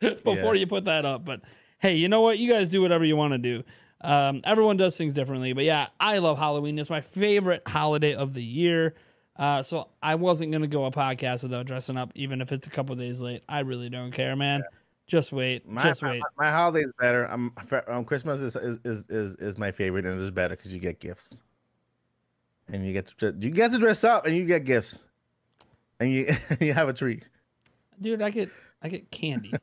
(laughs) before Yeah. you put that up. But hey, you know what? You guys do whatever you want to do. Um, everyone does things differently. But yeah, I love Halloween. It's my favorite holiday of the year. Uh, so I wasn't gonna go a podcast without dressing up, even if it's a couple days late. I really don't care, man. Just wait. My, just wait. my holiday is better. Um, um, Christmas is, is is is is my favorite, and it's better because you get gifts, and you get to you get to dress up, and you get gifts, and you (laughs) you have a treat. Dude, I get I get candy. (laughs)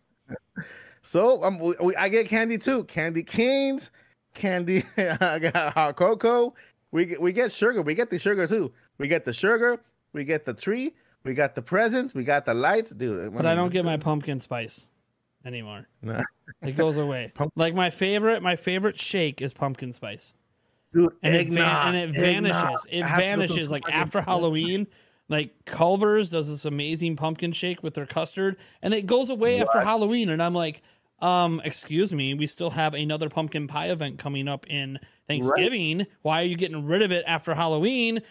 So um, we, we, I get candy too. Candy canes, candy. (laughs) I got hot cocoa. We get we get sugar. We get the sugar too. We get the sugar. We get the tree. We got the presents. We got the lights, dude. But I don't get my pumpkin spice anymore. Nah. It goes away. (laughs) Pump- like my favorite, my favorite shake is pumpkin spice, Dude, and it, van- and it vanishes. It I have to go to vanishes like after (laughs) Halloween. Like Culver's does this amazing pumpkin shake with their custard, and it goes away after Halloween. And I'm like, um, excuse me, we still have another pumpkin pie event coming up in Thanksgiving. Why are you getting rid of it after Halloween?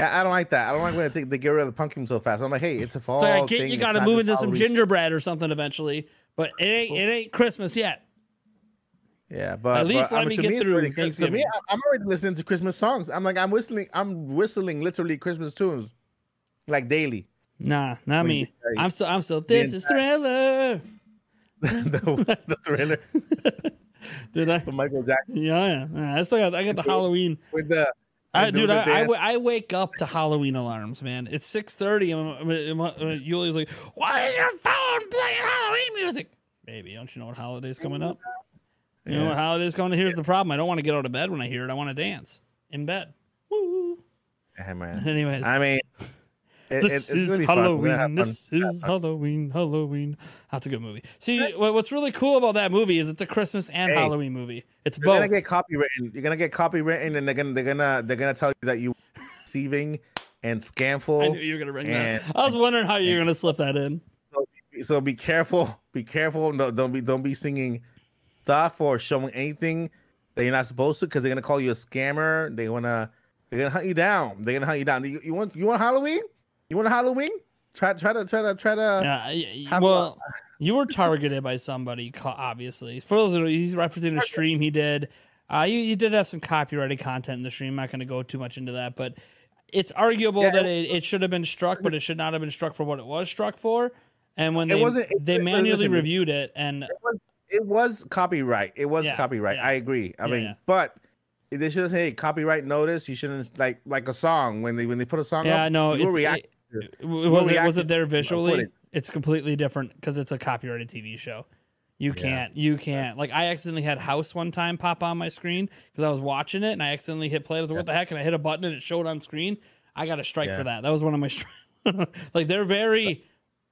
I don't like that. I don't like when they, take, they get rid of the pumpkin so fast. I'm like, hey, it's a fall I get thing. you got to move into some gingerbread or something eventually, but it ain't it ain't Christmas yet. Yeah, but At least but, let I mean, me get it's through Thanksgiving. me, I'm already listening to Christmas songs. I'm like, I'm whistling. I'm whistling literally Christmas tunes, like daily. Nah, not me. I'm still I'm still. This is Thriller. (laughs) the, the thriller (laughs) Did I? Michael Jackson Yeah, yeah. I still got I got the Halloween. with the. I, dude, I, wake up to Halloween alarms, man. It's six thirty, and uh, uh, Yuli's like, "Why is your phone playing Halloween music?" Baby, don't you know what holiday's coming up? You know what holiday's coming? Here's the problem: I don't want to get out of bed when I hear it. I want to dance in bed. Woo. Hey, man. (laughs) Anyways, I mean, it, this it's is gonna be fun. We're gonna Halloween. This is Halloween. Halloween. That's a good movie. See, what's really cool about that movie is it's a Christmas and Hey. Halloween movie. It's You're gonna get copywritten. You're gonna get copywritten, and they're gonna they're gonna they're gonna tell you that you (laughs) deceiving and scamful. I knew you were gonna bring and- that. I was wondering how you were gonna slip that in. so be careful. (laughs) Be careful. No, don't be don't be singing stuff or showing anything that you're not supposed to, because they're gonna call you a scammer. They wanna they're gonna hunt you down. They're gonna hunt you down. You, you want you want Halloween? You want a Halloween? Try try to try to try to. Yeah, y- y- have well, you were targeted by somebody, obviously. For those, who- he's referencing a stream he did. Uh, you, you did have some copyrighted content in the stream. I'm not going to go too much into that, but it's arguable Yeah, that it, it should have been struck, but it should not have been struck for what it was struck for. And when they wasn't- it- they manually listen, reviewed it, and It was copyright. It was Yeah, copyright. yeah. I agree. I mean, but they should have said hey, copyright notice. You shouldn't like like a song when they when they put a song yeah, up. no, you it's, react. it, was it was it there visually? It's completely different because it's a copyrighted TV show. You can't, you can't. Like I accidentally had House one time pop on my screen because I was watching it and I accidentally hit play. I was like, "What the heck?" And I hit a button and it showed on screen. I got a strike Yeah. for that. That was one of my stri- (laughs) like they're very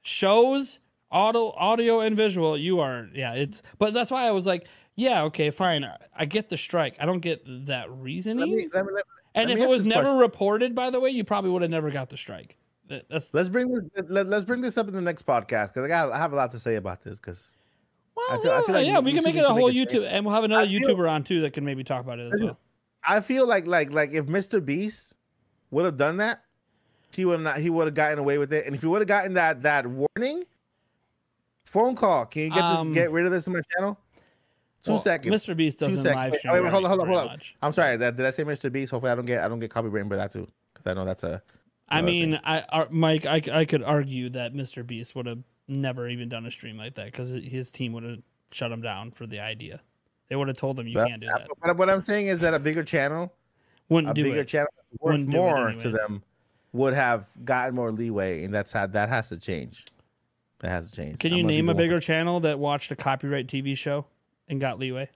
shows audio, audio and visual. You are, yeah. It's but that's why I was like, yeah, okay, fine. I- get the strike. I don't get that reasoning. Let me, let me, let, and if it was never question. reported, by the way, you probably would have never got the strike. That- That's let's bring this let, let's bring this up in the next podcast because I got I have a lot to say about this because well, I feel- I yeah, feel like yeah, we can make it a whole. YouTube, and we'll have another feel- YouTuber on too that can maybe talk about it as well. I feel like like like if Mr. Beast would have done that, he would not he would have gotten away with it. And if he would have gotten that that warning, phone call. Can you get Um, this, get rid of this on my channel? Two Well, seconds. Mr. Beast doesn't live stream. wait, wait, hold on, hold on, hold on. I'm sorry. That did I say Mr. Beast? Hopefully I don't get I don't get copyrighted by that too because I know that's a. I mean, thing. I, Ar- Mike, I, I could argue that Mr. Beast would have never even done a stream like that because his team would have shut him down for the idea. They would have told him you That- can't do that. But what I'm saying is that a bigger channel, Wouldn't a do bigger it. channel worth Wouldn't more to them, would have gotten more leeway, and that's how that has to change. That has to change. Can I'm you name the a one- bigger channel that watched a copyright TV show and got leeway?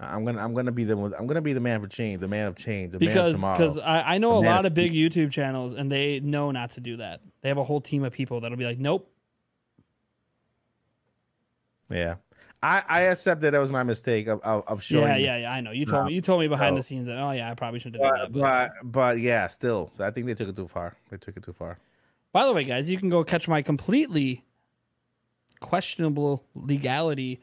I'm gonna I'm gonna be the I'm gonna be the man for change, the man of change, the man Because because I, I know a lot of of big YouTube channels and they know not to do that. They have a whole team of people that'll be like, nope. yeah, I I accept that that was my mistake of of, of showing. Yeah, yeah, yeah. I know. You told No, me. You told me behind no. the scenes that. Oh yeah, I probably shouldn't have done that. But. but but yeah, still, I think they took it too far. They took it too far. By the way, guys, you can go catch my completely questionable legality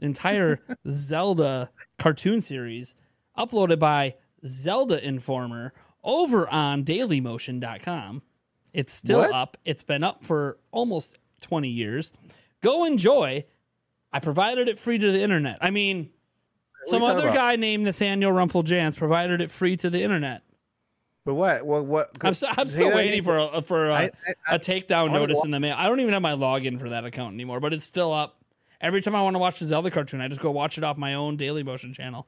entire Zelda cartoon series uploaded by Zelda Informer over on dailymotion.com. It's still What? up. It's been up for almost 20 years. Go enjoy. I provided it free to the internet. I mean, What some are you talking other guy named Nathaniel Rumpel provided it free to the internet. But what what what? I'm, st- I'm still waiting for a, for a, I- I- a takedown notice in the mail. I don't even have my login for that account anymore, but it's still up. Every time I want to watch the Zelda cartoon, I just go watch it off my own Daily Motion channel.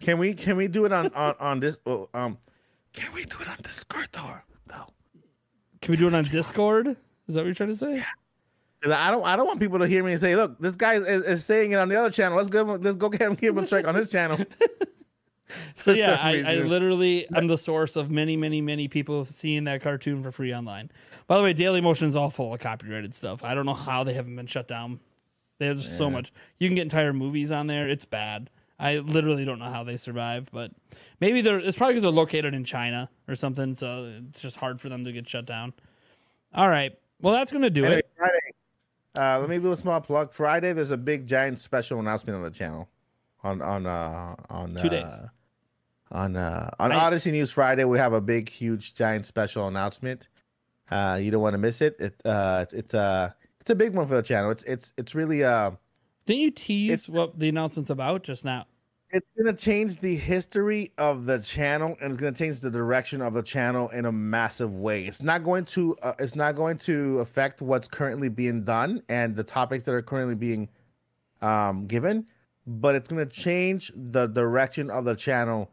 Can we can we do it on on on this? oh, um, can we do it on Discord though? No. Can we do it on Discord? Is that what you're trying to say? 'Cause I don't I don't want people to hear me and say, look, this guy is, is saying it on the other channel. Let's go let's go get him give him a strike on his channel. (laughs) So yeah, I, I, literally am the source of many, many, many people seeing that cartoon for free online. By the way, Daily Motion's all full of copyrighted stuff. I don't know how they haven't been shut down. There's so much. You can get entire movies on there. It's bad. I literally don't know how they survive, but maybe they're. It's probably because they're located in China or something. So it's just hard for them to get shut down. All right. Well, that's gonna do Anyway, it. Friday. Uh, let me do a small plug. Friday, there's a big giant special announcement on the channel. On on uh on Two uh, days. On uh on I- Odyssey News Friday, we have a big, huge, giant special announcement. Uh, you don't want to miss it. It uh it's, it's uh it's a big one for the channel. It's it's it's really uh Didn't you tease what the announcement's about just now? it's gonna change the history of the channel and it's gonna change the direction of the channel in a massive way. It's not going to uh, it's not going to affect what's currently being done and the topics that are currently being um, given, but it's gonna change the direction of the channel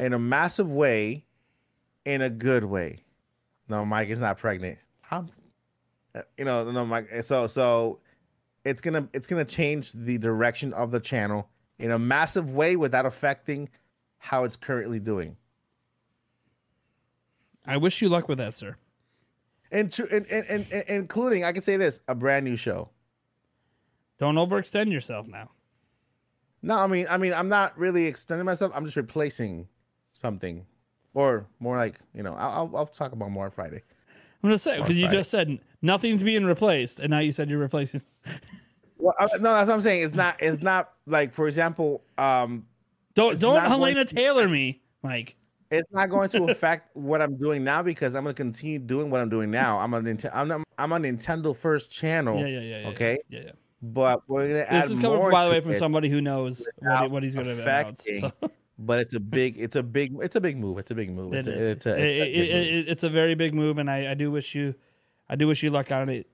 in a massive way, in a good way. No, Mike is not pregnant. I'm, you know, no, my, So so it's gonna it's gonna change the direction of the channel in a massive way without affecting how it's currently doing. I wish you luck with that, sir. And, tr- and, and, and, and including, I can say this, a brand new show. Don't overextend yourself now. No, I mean, I mean, I'm not really extending myself. I'm just replacing something, or more like, you know, I'll, I'll, I'll talk about more on Friday. I'm gonna say because you just said nothing's being replaced, and now you said you're replacing. (laughs) Well, I, no, that's what I'm saying. It's not. It's not like, for example, um, Don't don't Hellena to- Taylor me, Mike. it's not going to (laughs) affect what I'm doing now because I'm going to continue doing what I'm doing now. I'm on Nint- I'm, not, I'm on Nintendo First Channel. Yeah, yeah, yeah. yeah Okay. Yeah, yeah. But we're gonna add This is coming, more by the way, from it. somebody who knows what, what he's going to announce. So (laughs) but it's a big it's a big it's a big move it's a big move it it's. A, it's, a, it's, a it- big it- move. it's a very big move, and I, I do wish you, I do wish you luck on it.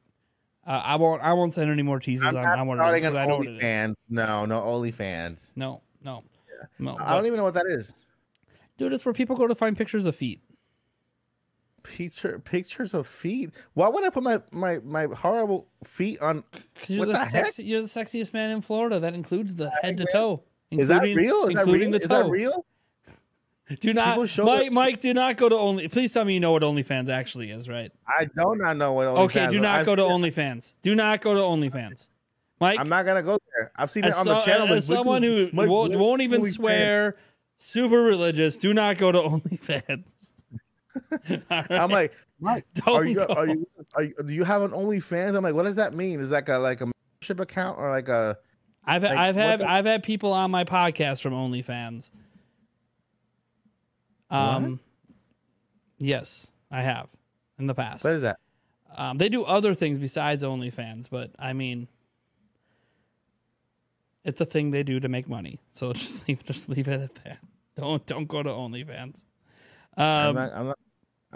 Uh, I won't. I won't send any more teases I'm on, on what it is. an I know is. OnlyFans. No, no OnlyFans. No, no, no. I don't even know what that is. dude, it's where people go to find pictures of feet. Picture pictures of feet. Why would I put my my my horrible feet on? Because you're the, the sexy, you're the sexiest man in Florida. That includes the head to man. toe. Is that real? Is that including real? the Is that real? Do not, show Mike. it- Mike, do not go to only. Please tell me you know what OnlyFans actually is, right? I do not know what. okay, do not I've go to it- OnlyFans. Do not go to OnlyFans, Mike. I'm not gonna go there. I've seen it on so- the channel. as someone who Mike, won't, won't even OnlyFans? swear, super religious, do not go to (laughs) OnlyFans. All (laughs) I'm like, Mike, (laughs) Don't are you, go. are you are you do you have an OnlyFans? I'm like, what does that mean? Is that like a like a membership account or like a I've like, I've had the- I've had people on my podcast from OnlyFans. Um, yes, I have in the past. what is that? Um, they do other things besides OnlyFans, but I mean, it's a thing they do to make money. So (laughs) just leave just leave it at that. Don't don't go to OnlyFans. I'm Um, not. I'm not.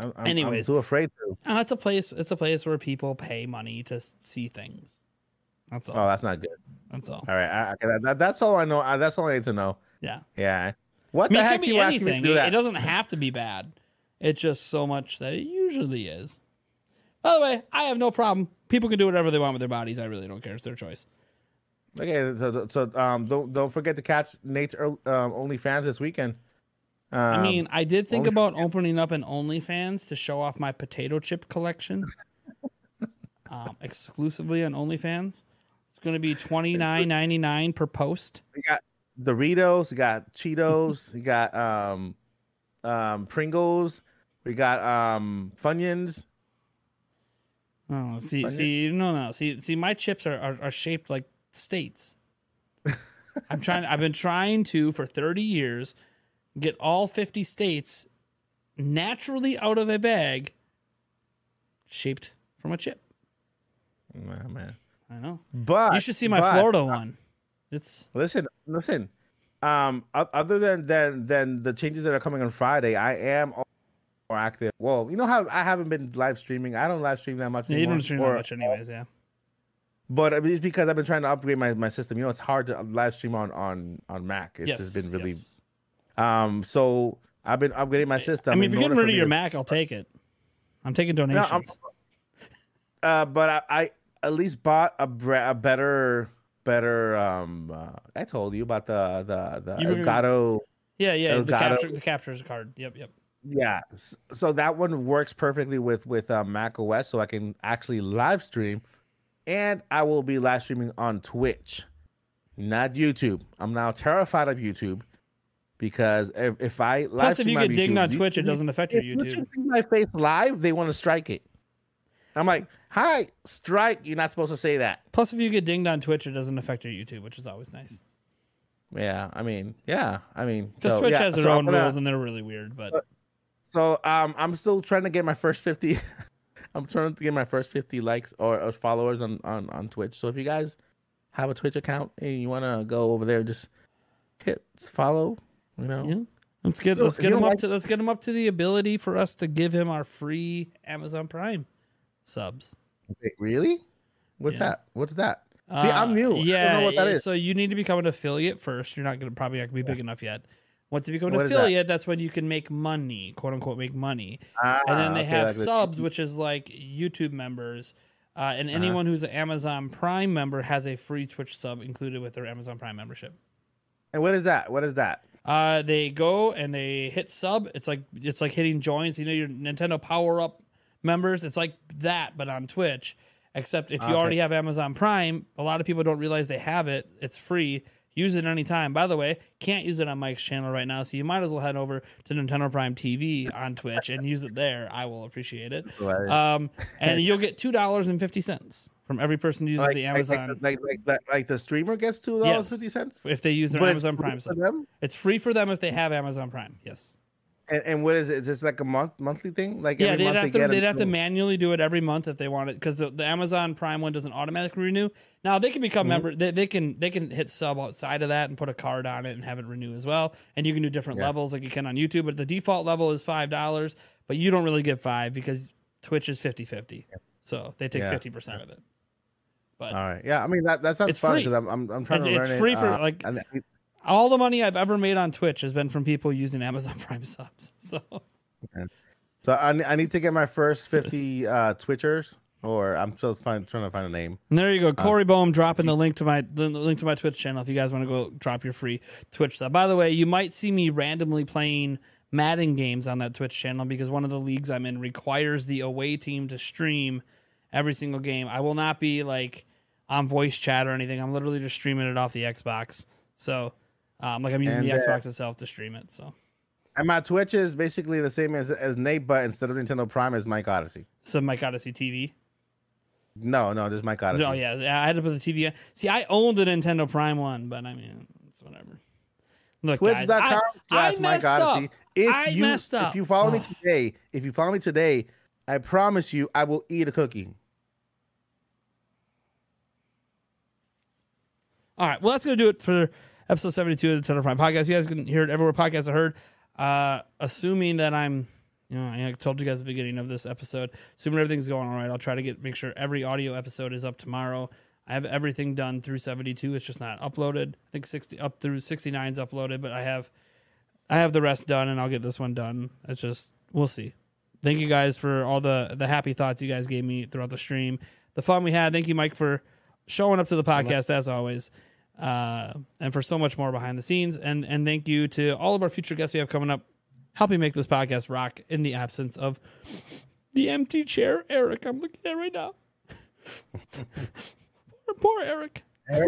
I'm, I'm, anyways. I'm too afraid to. uh, it's a place. It's a place where people pay money to see things. That's all. Oh, that's not good. That's all. All right, I, okay, that, that, that's all I know. Uh, that's all I need to know. Yeah. Yeah. What I mean, the it heck can be you asking me to anything. do It, that? it doesn't have to be bad. It's just so much that it usually is. By the way, I have no problem. People can do whatever they want with their bodies. I really don't care. It's their choice. Okay, so, so um, don't don't forget to catch Nate's um, OnlyFans this weekend. Um, I mean, I did think Only- about opening up an OnlyFans to show off my potato chip collection, (laughs) um, exclusively on OnlyFans. It's going to be twenty nine ninety nine per post. we got Doritos, we got Cheetos, we got um, um, Pringles, we got um, Funyuns. Oh, see, Fun- see, no, no, see, see, my chips are, are, are shaped like states. (laughs) I'm trying. I've been trying to for 30 years get all 50 states naturally out of a bag, shaped from a chip. Oh, man. I know. But You should see my but- Florida one. It's Listen, listen. Um, other than than than the changes that are coming on Friday, I am more active. Well, you know how I haven't been live streaming. I don't live stream that much. yeah, you don't stream that much, anyways. Yeah. But it's because I've been trying to upgrade my, my system. You know, it's hard to live stream on on on Mac. It's yes. just been really yes. um. So I've been upgrading my system. I mean, if you're getting rid of your to- Mac, I'll take it. I'm taking donations. No, I'm, (laughs) Uh, but I, I at least bought a a better better um. Uh, I told you about the the the You Elgato. Yeah, yeah. The Elgato. the capture is a card. Yep, yep. Yeah, so that one works perfectly with with uh, Mac OS, so I can actually live stream, and I will be live streaming on Twitch, not YouTube. I'm now terrified of YouTube because if, if I live Plus, if you get dinged YouTube, on Twitch, it doesn't affect your YouTube. if you see my face live, they want to strike it. I'm like, hi, strike. You're not supposed to say that. Plus, if you get dinged on Twitch, it doesn't affect your YouTube, which is always nice. Yeah, I mean, yeah, I mean, Because so, Twitch yeah, has their so own gonna- rules, and they're really weird. But So um, I'm still trying to get my first 50. (laughs) I'm trying to get my first 50 likes or, or followers on, on on Twitch. So if you guys have a Twitch account and you want to go over there, just hit follow. You know, yeah, let's get let's get him up like- to let's get him up to the ability for us to give him our free Amazon Prime subs. Wait, really? What's Yeah. that? What's that? See, I'm Uh, new. Yeah, I don't know what that is. So you need to become an affiliate first. You're not gonna probably not gonna be big enough yet. Once you become an What is that? affiliate, that's when you can make money, quote unquote, make money. and then Ah, they okay, have subs, which is like YouTube members. Uh, and anyone who's an Amazon Prime member has a free Twitch sub included with their Amazon Prime membership. And what is that? What is that? Uh, they go and they hit sub. It's like it's like hitting joins. You know your Nintendo Power Up members. It's like that, but on Twitch. Except if you Okay. already have Amazon Prime, a lot of people don't realize they have it. It's free. Use it anytime. By the way, can't use it on Mike's channel right now, so you might as well head over to Nintendo Prime TV on Twitch and use it there. I will appreciate it. Right. Um, and (laughs) you'll get two dollars and fifty cents from every person who uses Like, the Amazon like, like, like, like, the streamer gets two dollars Yes. fifty cents. if they use their But Amazon Prime. for them? It's free for them if they have Amazon Prime. Yes. And, and what is it? Is this like a month monthly thing? Like Yeah, every they'd month have they to they'd have to manually do it every month if they want it because the, the Amazon Prime one doesn't automatically renew. Now they can become Mm-hmm. member. They, they can they can hit sub outside of that and put a card on it and have it renew as well. And you can do different Yeah. levels like you can on YouTube. But the default level is five dollars, but you don't really get five because Twitch is 50-50. So they take Yeah. fifty percent of it. But All right. Yeah. I mean that that sounds It's fun because I'm, I'm I'm trying It's- to it's learn free it. for, uh, like- all the money I've ever made on Twitch has been from people using Amazon (laughs) Prime subs. So So I, I need to get my first 50 uh, Twitchers, or I'm still find, trying to find a name. And there you go, Corey Boehm dropping the link to my the link to my Twitch channel if you guys want to go drop your free Twitch sub. By the way, you might see me randomly playing Madden games on that Twitch channel because one of the leagues I'm in requires the away team to stream every single game. I will not be like on voice chat or anything. I'm literally just streaming it off the Xbox. So, um, like I'm using And, the uh, Xbox itself to stream it. So, And my Twitch is basically the same as, as Nate, but instead of Nintendo Prime, is Mike Odyssey. so Mike Odyssey TV. No, no, this is Mike Odyssey. Oh yeah, I had to put the TV. on. See, I owned the Nintendo Prime one, but I mean, it's whatever. Look, Twitch.com I, slash Mike Odyssey. up. If I you, messed up. If you follow me Oh. today, if you follow me today, I promise you, I will eat a cookie. All right, well, that's gonna do it for episode seventy-two of the Nintendo Prime podcast. You guys can hear it everywhere podcasts are heard. Uh, assuming that I'm, you know, I told you guys at the beginning of this episode, assuming everything's going all right, I'll try to get make sure every audio episode is up tomorrow. I have everything done through seventy-two. It's just not uploaded. I think sixty up through sixty-nine is uploaded, but I have, I have the rest done, and I'll get this one done. It's just we'll see. Thank you guys for all the the happy thoughts you guys gave me throughout the stream, the fun we had. Thank you, Mike, for showing up to the podcast as always, uh, and for so much more behind the scenes. And and thank you to all of our future guests we have coming up, helping make this podcast rock in the absence of the empty chair, Eric. I'm looking at right now. (laughs) poor, poor Eric. All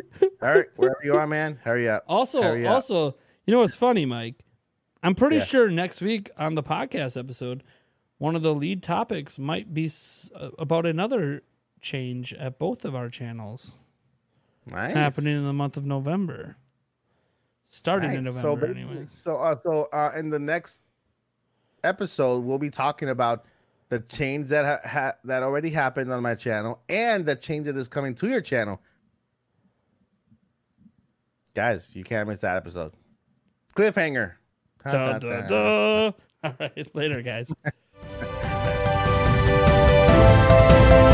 right, wherever you are, man, hurry up. Also, Hurry up. also, you know what's funny, Mike? I'm pretty Yeah. sure next week on the podcast episode, one of the lead topics might be s- uh, about another change at both of our channels nice. happening in the month of November. Starting nice. in November, so. So, uh, so uh, in the next episode, we'll be talking about the change that ha-, ha- that already happened on my channel and the change that is coming to your channel. Guys, you can't miss that episode. Cliffhanger. (laughs) All right, later, guys. (laughs)